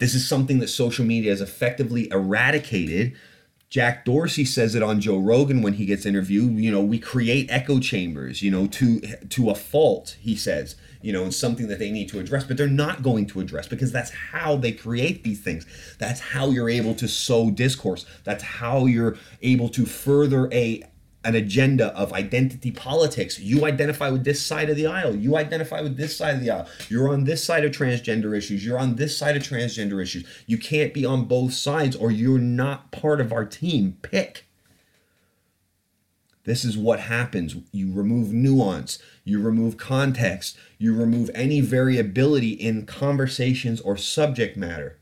This is something that social media has effectively eradicated. Jack Dorsey says it on Joe Rogan when he gets interviewed. You know, we create echo chambers, you know, to to a fault, he says you know, and something that they need to address, but they're not going to address because that's how they create these things. That's how you're able to sow discourse. That's how you're able to further a an agenda of identity politics. You identify with this side of the aisle. You identify with this side of the aisle. You're on this side of transgender issues. You're on this side of transgender issues. You can't be on both sides or you're not part of our team. Pick. This is what happens. You remove nuance, you remove context, you remove any variability in conversations or subject matter.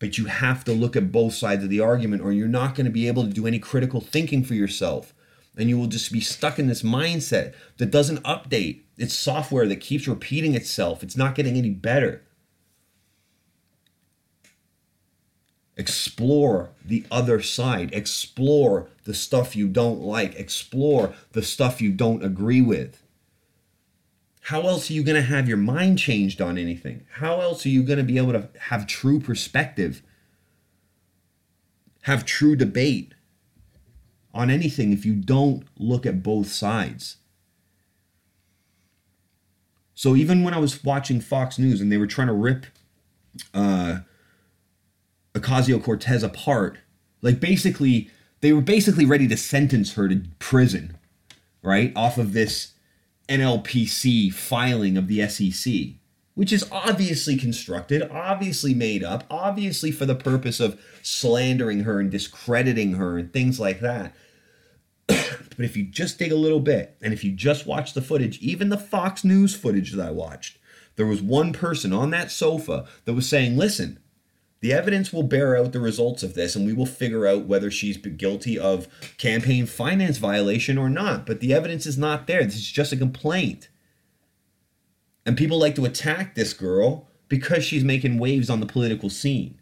But you have to look at both sides of the argument, or you're not going to be able to do any critical thinking for yourself. And you will just be stuck in this mindset that doesn't update. It's software that keeps repeating itself, it's not getting any better. Explore the other side. Explore the stuff you don't like. Explore the stuff you don't agree with. How else are you going to have your mind changed on anything? How else are you going to be able to have true perspective? Have true debate on anything if you don't look at both sides? So even when I was watching Fox News and they were trying to rip uh, Ocasio Cortez apart. Like basically, they were basically ready to sentence her to prison, right? Off of this NLPC filing of the SEC, which is obviously constructed, obviously made up, obviously for the purpose of slandering her and discrediting her and things like that. but if you just dig a little bit and if you just watch the footage, even the Fox News footage that I watched, there was one person on that sofa that was saying, listen, the evidence will bear out the results of this, and we will figure out whether she's guilty of campaign finance violation or not. But the evidence is not there. This is just a complaint. And people like to attack this girl because she's making waves on the political scene.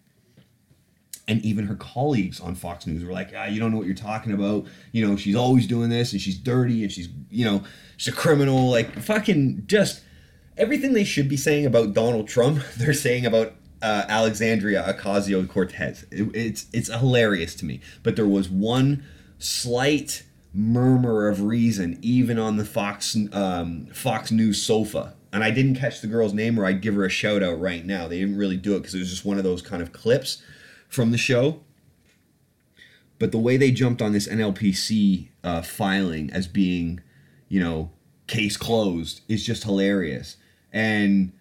And even her colleagues on Fox News were like, ah, you don't know what you're talking about. You know, she's always doing this and she's dirty and she's, you know, she's a criminal. Like, fucking just everything they should be saying about Donald Trump, they're saying about uh, Alexandria Ocasio Cortez. It, it's it's hilarious to me. But there was one slight murmur of reason, even on the Fox um, Fox News sofa. And I didn't catch the girl's name, or I'd give her a shout out right now. They didn't really do it because it was just one of those kind of clips from the show. But the way they jumped on this NLPC uh, filing as being, you know, case closed is just hilarious. And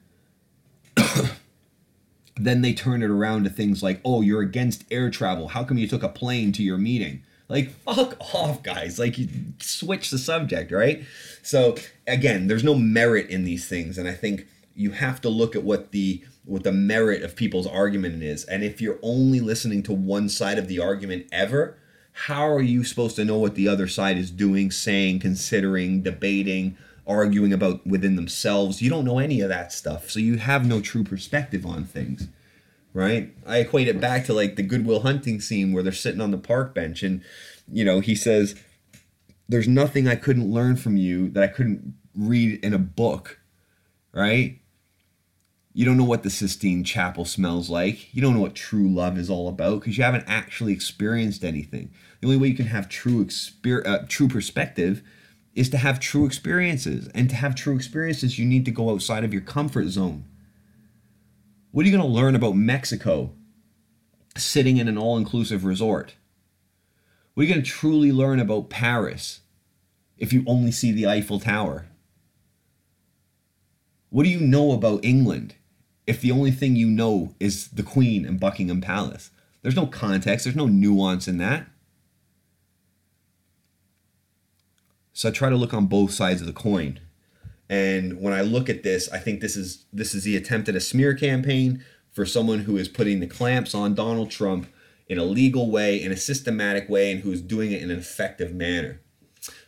then they turn it around to things like, oh, you're against air travel. How come you took a plane to your meeting? Like, fuck off, guys. Like, you switch the subject, right? So, again, there's no merit in these things. And I think you have to look at what the what the merit of people's argument is. And if you're only listening to one side of the argument ever, how are you supposed to know what the other side is doing, saying, considering, debating, arguing about within themselves. You don't know any of that stuff. So you have no true perspective on things. Right? I equate it back to like the Good Will Hunting scene where they're sitting on the park bench and you know, he says there's nothing I couldn't learn from you that I couldn't read in a book. Right? You don't know what the Sistine Chapel smells like. You don't know what true love is all about because you haven't actually experienced anything. The only way you can have true exper- uh, true perspective is to have true experiences. And to have true experiences, you need to go outside of your comfort zone. What are you going to learn about Mexico sitting in an all inclusive resort? What are you going to truly learn about Paris if you only see the Eiffel Tower? What do you know about England if the only thing you know is the Queen and Buckingham Palace? There's no context, there's no nuance in that. So I try to look on both sides of the coin. And when I look at this, I think this is this is the attempt at a smear campaign for someone who is putting the clamps on Donald Trump in a legal way, in a systematic way, and who is doing it in an effective manner.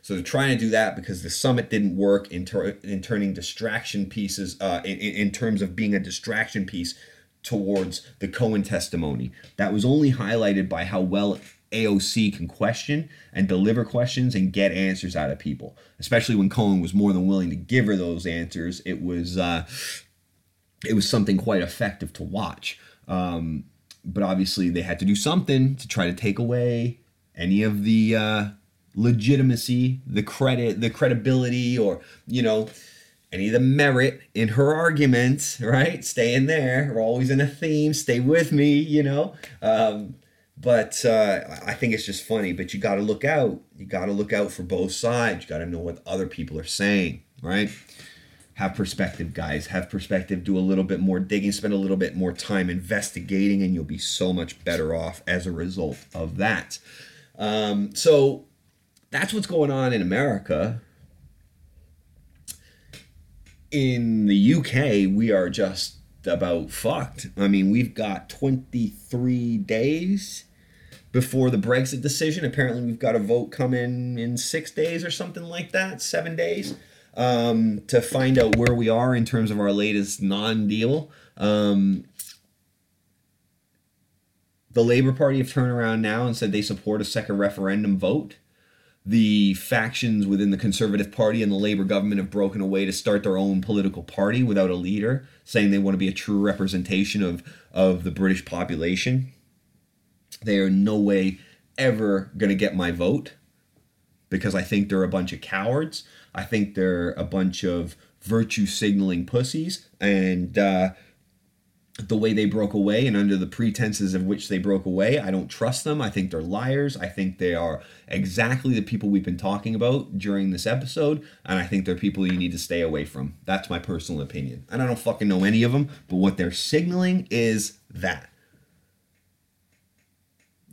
So they're trying to do that because the summit didn't work in, ter- in turning distraction pieces, uh, in, in terms of being a distraction piece towards the Cohen testimony. That was only highlighted by how well AOC can question and deliver questions and get answers out of people, especially when Cohen was more than willing to give her those answers. It was uh, it was something quite effective to watch. Um, but obviously, they had to do something to try to take away any of the uh, legitimacy, the credit, the credibility, or you know any of the merit in her arguments, right? Stay in there. We're always in a theme. Stay with me, you know. Um, but uh, I think it's just funny. But you got to look out. You got to look out for both sides. You got to know what other people are saying, right? Have perspective, guys. Have perspective. Do a little bit more digging. Spend a little bit more time investigating, and you'll be so much better off as a result of that. Um, so that's what's going on in America. In the UK, we are just about fucked. I mean, we've got 23 days before the Brexit decision. Apparently, we've got a vote coming in six days or something like that, seven days, um, to find out where we are in terms of our latest non deal. Um, the Labour Party have turned around now and said they support a second referendum vote. The factions within the Conservative Party and the Labour government have broken away to start their own political party without a leader, saying they want to be a true representation of, of the British population. They are no way ever going to get my vote because I think they're a bunch of cowards. I think they're a bunch of virtue signaling pussies. And uh, the way they broke away and under the pretenses of which they broke away, I don't trust them. I think they're liars. I think they are exactly the people we've been talking about during this episode. And I think they're people you need to stay away from. That's my personal opinion. And I don't fucking know any of them, but what they're signaling is that.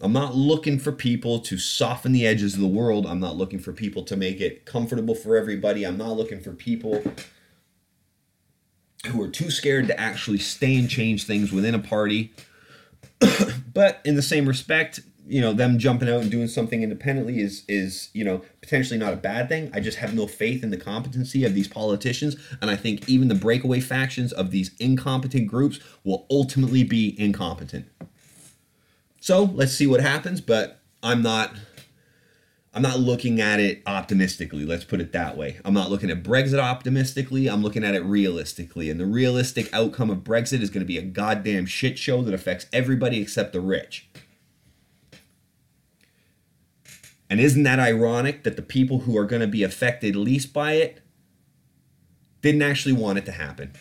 I'm not looking for people to soften the edges of the world. I'm not looking for people to make it comfortable for everybody. I'm not looking for people who are too scared to actually stay and change things within a party. but in the same respect, you know, them jumping out and doing something independently is is, you know, potentially not a bad thing. I just have no faith in the competency of these politicians, and I think even the breakaway factions of these incompetent groups will ultimately be incompetent. So let's see what happens, but I'm not I'm not looking at it optimistically. Let's put it that way. I'm not looking at Brexit optimistically. I'm looking at it realistically. And the realistic outcome of Brexit is going to be a goddamn shit show that affects everybody except the rich. And isn't that ironic that the people who are going to be affected least by it didn't actually want it to happen?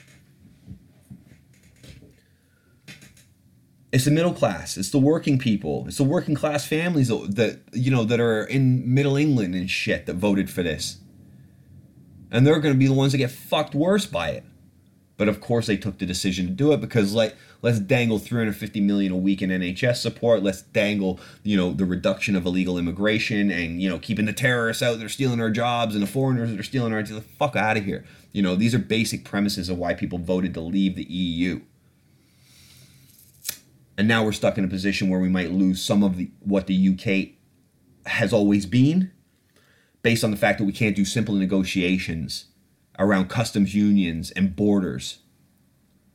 It's the middle class. It's the working people. It's the working class families that, you know that are in Middle England and shit that voted for this. And they're going to be the ones that get fucked worse by it. But of course, they took the decision to do it because, like, let's dangle 350 million a week in NHS support. Let's dangle, you know, the reduction of illegal immigration and you know keeping the terrorists out that are stealing our jobs and the foreigners that are stealing our. The fuck out of here. You know, these are basic premises of why people voted to leave the EU and now we're stuck in a position where we might lose some of the what the UK has always been based on the fact that we can't do simple negotiations around customs unions and borders.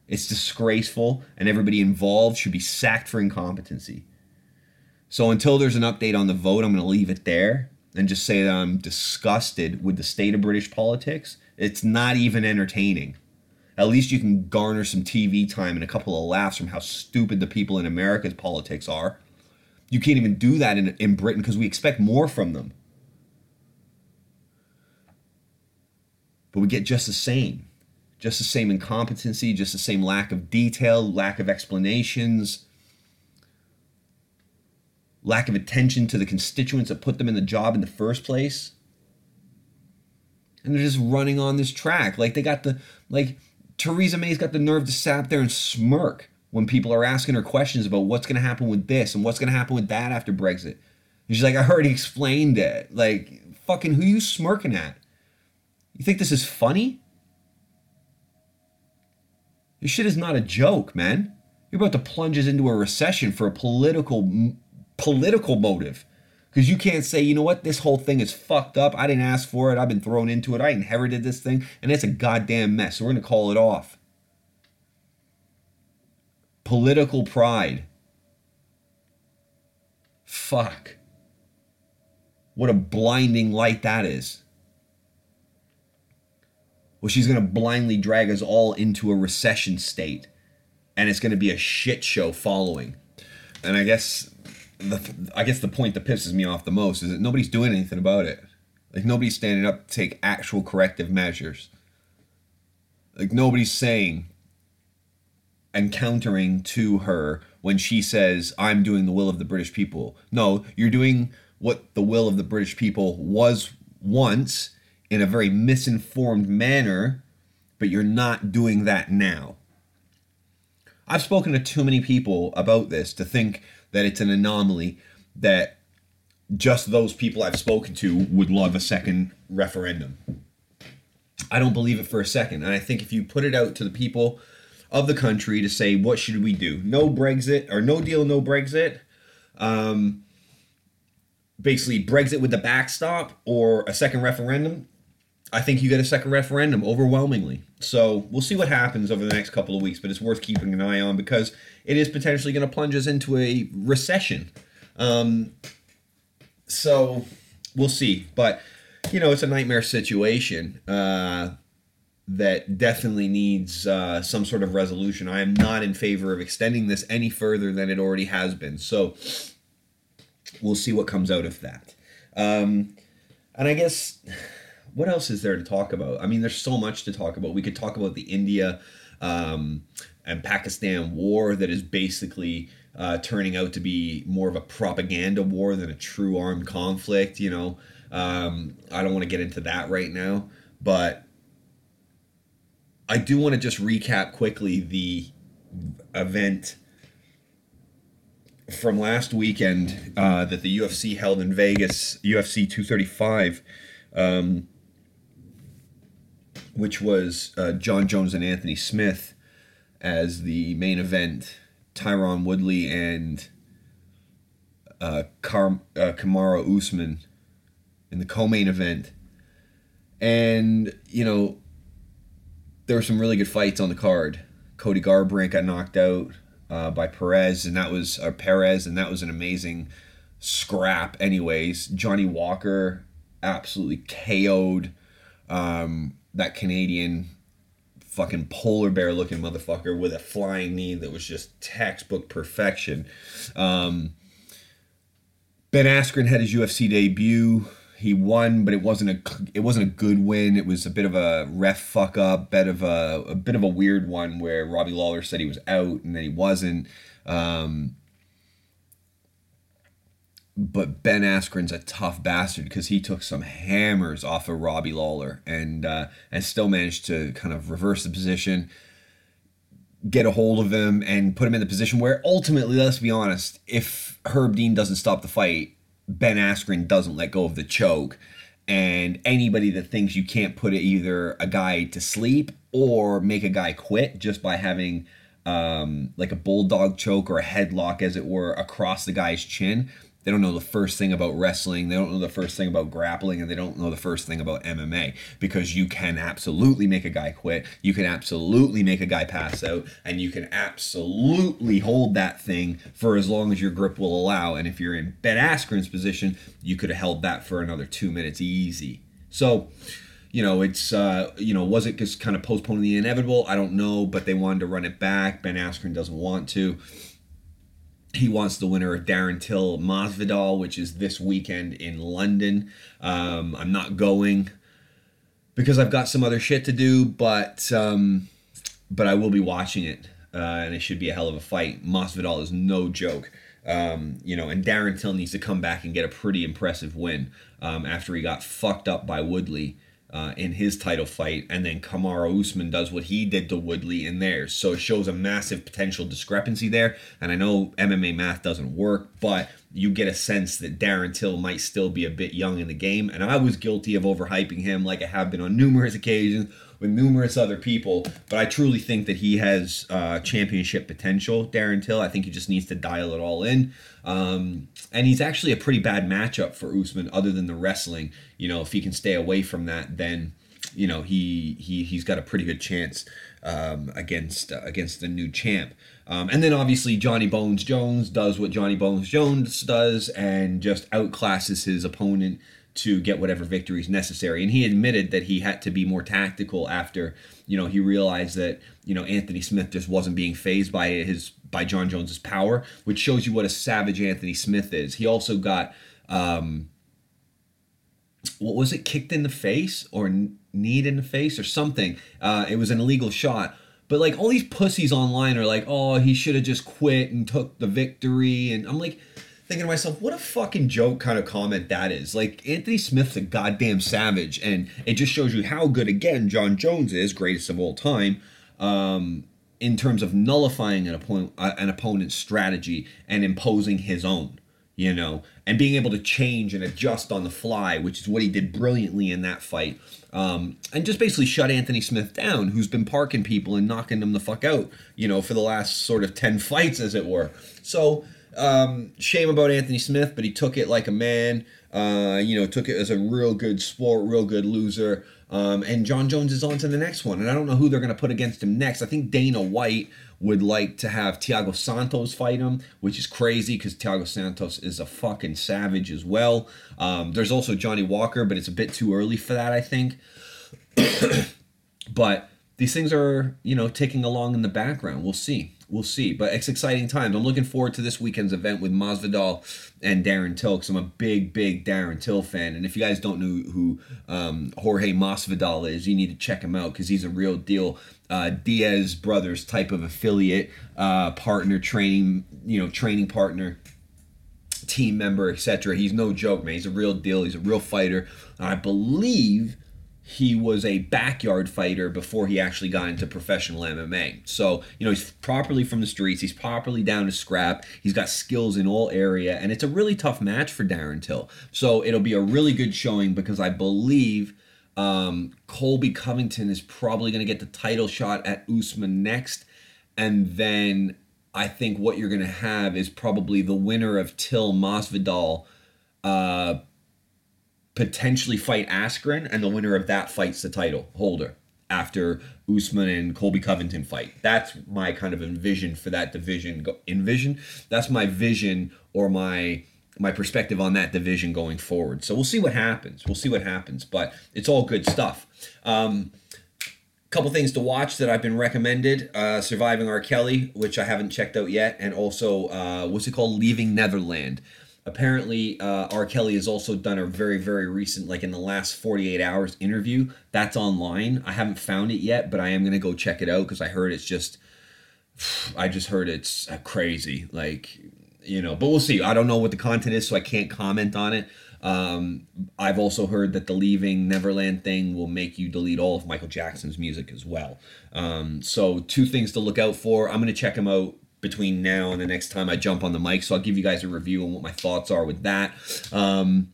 It's disgraceful and everybody involved should be sacked for incompetency. So until there's an update on the vote, I'm going to leave it there and just say that I'm disgusted with the state of British politics. It's not even entertaining at least you can garner some TV time and a couple of laughs from how stupid the people in America's politics are. You can't even do that in, in Britain because we expect more from them. But we get just the same. Just the same incompetency, just the same lack of detail, lack of explanations, lack of attention to the constituents that put them in the job in the first place. And they're just running on this track. Like they got the, like, Theresa May's got the nerve to sit up there and smirk when people are asking her questions about what's going to happen with this and what's going to happen with that after Brexit. And she's like, I already explained it. Like, fucking, who you smirking at? You think this is funny? This shit is not a joke, man. You're about to plunge us into a recession for a political political motive because you can't say, you know what, this whole thing is fucked up. I didn't ask for it. I've been thrown into it. I inherited this thing, and it's a goddamn mess. So we're going to call it off. political pride. Fuck. What a blinding light that is. Well, she's going to blindly drag us all into a recession state, and it's going to be a shit show following. And I guess the I guess the point that pisses me off the most is that nobody's doing anything about it. Like nobody's standing up to take actual corrective measures. Like nobody's saying and countering to her when she says, I'm doing the will of the British people. No, you're doing what the will of the British people was once in a very misinformed manner, but you're not doing that now. I've spoken to too many people about this to think that it's an anomaly that just those people I've spoken to would love a second referendum. I don't believe it for a second. And I think if you put it out to the people of the country to say, what should we do? No Brexit or no deal, no Brexit. Um, basically, Brexit with the backstop or a second referendum. I think you get a second referendum overwhelmingly. So we'll see what happens over the next couple of weeks, but it's worth keeping an eye on because it is potentially going to plunge us into a recession. Um, so we'll see. But, you know, it's a nightmare situation. Uh, that definitely needs uh, some sort of resolution. I am not in favor of extending this any further than it already has been. So we'll see what comes out of that. Um, and I guess what else is there to talk about? I mean, there's so much to talk about. We could talk about the India um, and Pakistan war that is basically uh, turning out to be more of a propaganda war than a true armed conflict. You know, um, I don't want to get into that right now, but I do want to just recap quickly the event from last weekend uh, that the UFC held in Vegas, UFC 235, um, which was uh, Jon Jones and Anthony Smith as the main event, Tyron Woodley and uh, Car- uh, Kamaru Usman in the co-main event, and you know there were some really good fights on the card. Cody Garbrandt got knocked out uh, by Perez, and that was uh, Perez, and that was an amazing scrap. Anyways, Johnny Walker absolutely KO'd um, that Canadian fucking polar bear looking motherfucker with a flying knee that was just textbook perfection. Um, ben Askren had his UFC debut he won, but it wasn't a it wasn't a good win. It was a bit of a ref fuck up, bit of a a bit of a weird one where Robbie Lawler said he was out and then he wasn't. Um, but Ben Askren's a tough bastard because he took some hammers off of Robbie Lawler and uh, and still managed to kind of reverse the position, get a hold of him, and put him in the position where ultimately, let's be honest, if Herb Dean doesn't stop the fight, Ben Askren doesn't let go of the choke. And anybody that thinks you can't put either a guy to sleep or make a guy quit just by having um, like a bulldog choke or a headlock, as it were, across the guy's chin, they don't know the first thing about wrestling. They don't know the first thing about grappling, and they don't know the first thing about MMA because you can absolutely make a guy quit. You can absolutely make a guy pass out, and you can absolutely hold that thing for as long as your grip will allow. And if you're in Ben Askren's position, you could have held that for another two minutes easy. So, you know, it's uh, you know, was it just kind of postponing the inevitable? I don't know, but they wanted to run it back. Ben Askren doesn't want to he wants the winner of Darren Till Masvidal, which is this weekend in London. Um, I'm not going because I've got some other shit to do, but um, but I will be watching it, uh, and it should be a hell of a fight. Masvidal is no joke. Um, you know, and Darren Till needs to come back and get a pretty impressive win um, after he got fucked up by Woodley uh, in his title fight, and then Kamaru Usman does what he did to Woodley in theirs. So it shows a massive potential discrepancy there. And I know MMA math doesn't work, but you get a sense that Darren Till might still be a bit young in the game. And I was guilty of overhyping him, like I have been on numerous occasions with numerous other people. But I truly think that he has uh, championship potential, Darren Till. I think he just needs to dial it all in. Um, and he's actually a pretty bad matchup for Usman, other than the wrestling. You know, if he can stay away from that, then you know he he he's got a pretty good chance um, against uh, against the new champ. Um, and then obviously Johnny Bones Jones does what Johnny Bones Jones does and just outclasses his opponent to get whatever victories necessary. And he admitted that he had to be more tactical after, you know, he realized that, you know, Anthony Smith just wasn't being phased by his by Jon Jones's power, which shows you what a savage Anthony Smith is. He also got um what was it kicked in the face or kneed in the face or something. Uh it was an illegal shot but like all these pussies online are like, oh, he should have just quit and took the victory. And I'm like thinking to myself, what a fucking joke kind of comment that is. Like Anthony Smith's a goddamn savage, and it just shows you how good again Jon Jones is, greatest of all time. Um, in terms of nullifying an opponent, uh, an opponent's strategy and imposing his own you know, and being able to change and adjust on the fly, which is what he did brilliantly in that fight. Um, and just basically shut Anthony Smith down, who's been parking people and knocking them the fuck out, you know, for the last sort of 10 fights, as it were. So, um, shame about Anthony Smith, but he took it like a man. Uh, you know, took it as a real good sport, real good loser. Um, and Jon Jones is on to the next one. And I don't know who they're going to put against him next. I think Dana White would like to have Thiago Santos fight him, which is crazy because Thiago Santos is a fucking savage as well. Um, there's also Johnny Walker, but it's a bit too early for that, I think. but these things are, you know, ticking along in the background. We'll see we'll see. But it's exciting times. I'm looking forward to this weekend's event with Masvidal and Darren Till because I'm a big, big Darren Till fan. And if you guys don't know who um, Jorge Masvidal is, you need to check him out because he's a real deal. Uh, Diaz Brothers type of affiliate uh, partner, training, you know, training partner team member, etc. He's no joke, man. He's a real deal. He's a real fighter. I believe he was a backyard fighter before he actually got into professional MMA. So, you know, he's properly from the streets, he's properly down to scrap, he's got skills in all area, and it's a really tough match for Darren Till. So it'll be a really good showing because I believe um, Colby Covington is probably going to get the title shot at Usman next. And then I think what you're going to have is probably the winner of Till Masvidal uh, potentially fight Askren, and the winner of that fights the title holder after Usman and Colby Covington fight. That's my kind of envision for that division. Envision. That's my vision or my my perspective on that division going forward. So we'll see what happens. We'll see what happens. But it's all good stuff. Um, couple things to watch that I've been recommended: uh, Surviving R. Kelly, which I haven't checked out yet, and also uh, what's it called, Leaving Neverland apparently uh, r. Kelly has also done a very very recent like in the last 48 hours interview. That's online. I haven't found it yet but i am going to go check it out because i heard it's just i just heard it's uh, crazy like you know but we'll see. I don't know what the content is so i can't comment on it. Um, i've also heard that the leaving neverland thing will make you delete all of michael jackson's music as well. Um, so two things to look out for. I'm going to check them out between now and the next time I jump on the mic. So I'll give you guys a review on what my thoughts are with that. Um,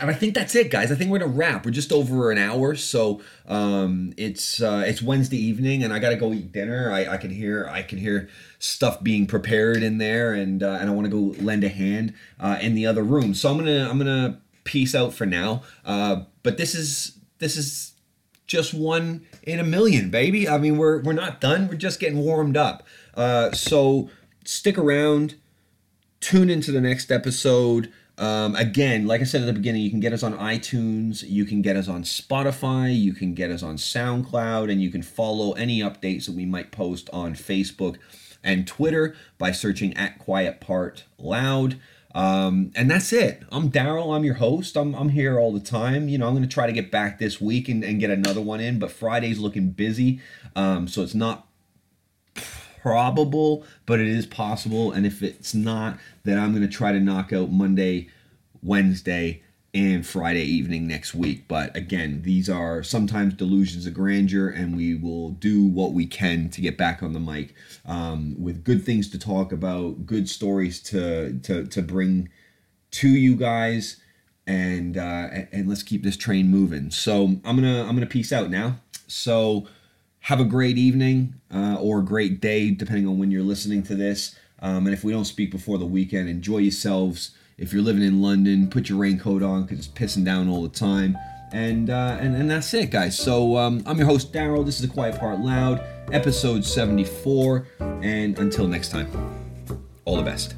and I think that's it, guys. I think we're gonna wrap. We're just over an hour, so um, it's uh, it's Wednesday evening, and I gotta go eat dinner. I, I can hear I can hear stuff being prepared in there, and uh, and I want to go lend a hand uh, in the other room. So I'm gonna I'm gonna peace out for now. Uh, but this is this is just one in a million, baby. I mean, we're we're not done. We're just getting warmed up. Uh, so stick around, tune into the next episode. Um, again, like I said at the beginning, you can get us on iTunes, you can get us on Spotify, you can get us on SoundCloud, and you can follow any updates that we might post on Facebook and Twitter by searching at Quiet Part Loud. Um, and that's it. I'm Daryl. I'm your host. I'm, I'm here all the time. You know, I'm going to try to get back this week and, and get another one in, but Friday's looking busy. Um, so it's not probable, but it is possible. And if it's not, then I'm going to try to knock out Monday, Wednesday, and Friday evening next week. But again, these are sometimes delusions of grandeur, and we will do what we can to get back on the mic um, with good things to talk about, good stories to to to bring to you guys, and uh, and let's keep this train moving. So I'm gonna I'm gonna peace out now. So have a great evening uh, or a great day, depending on when you're listening to this. Um, and if we don't speak before the weekend, enjoy yourselves. If you're living in London, put your raincoat on because it's pissing down all the time. And, uh, and and that's it, guys. So um, I'm your host, Daryl. This is The Quiet Part Loud, episode 74. And until next time, all the best.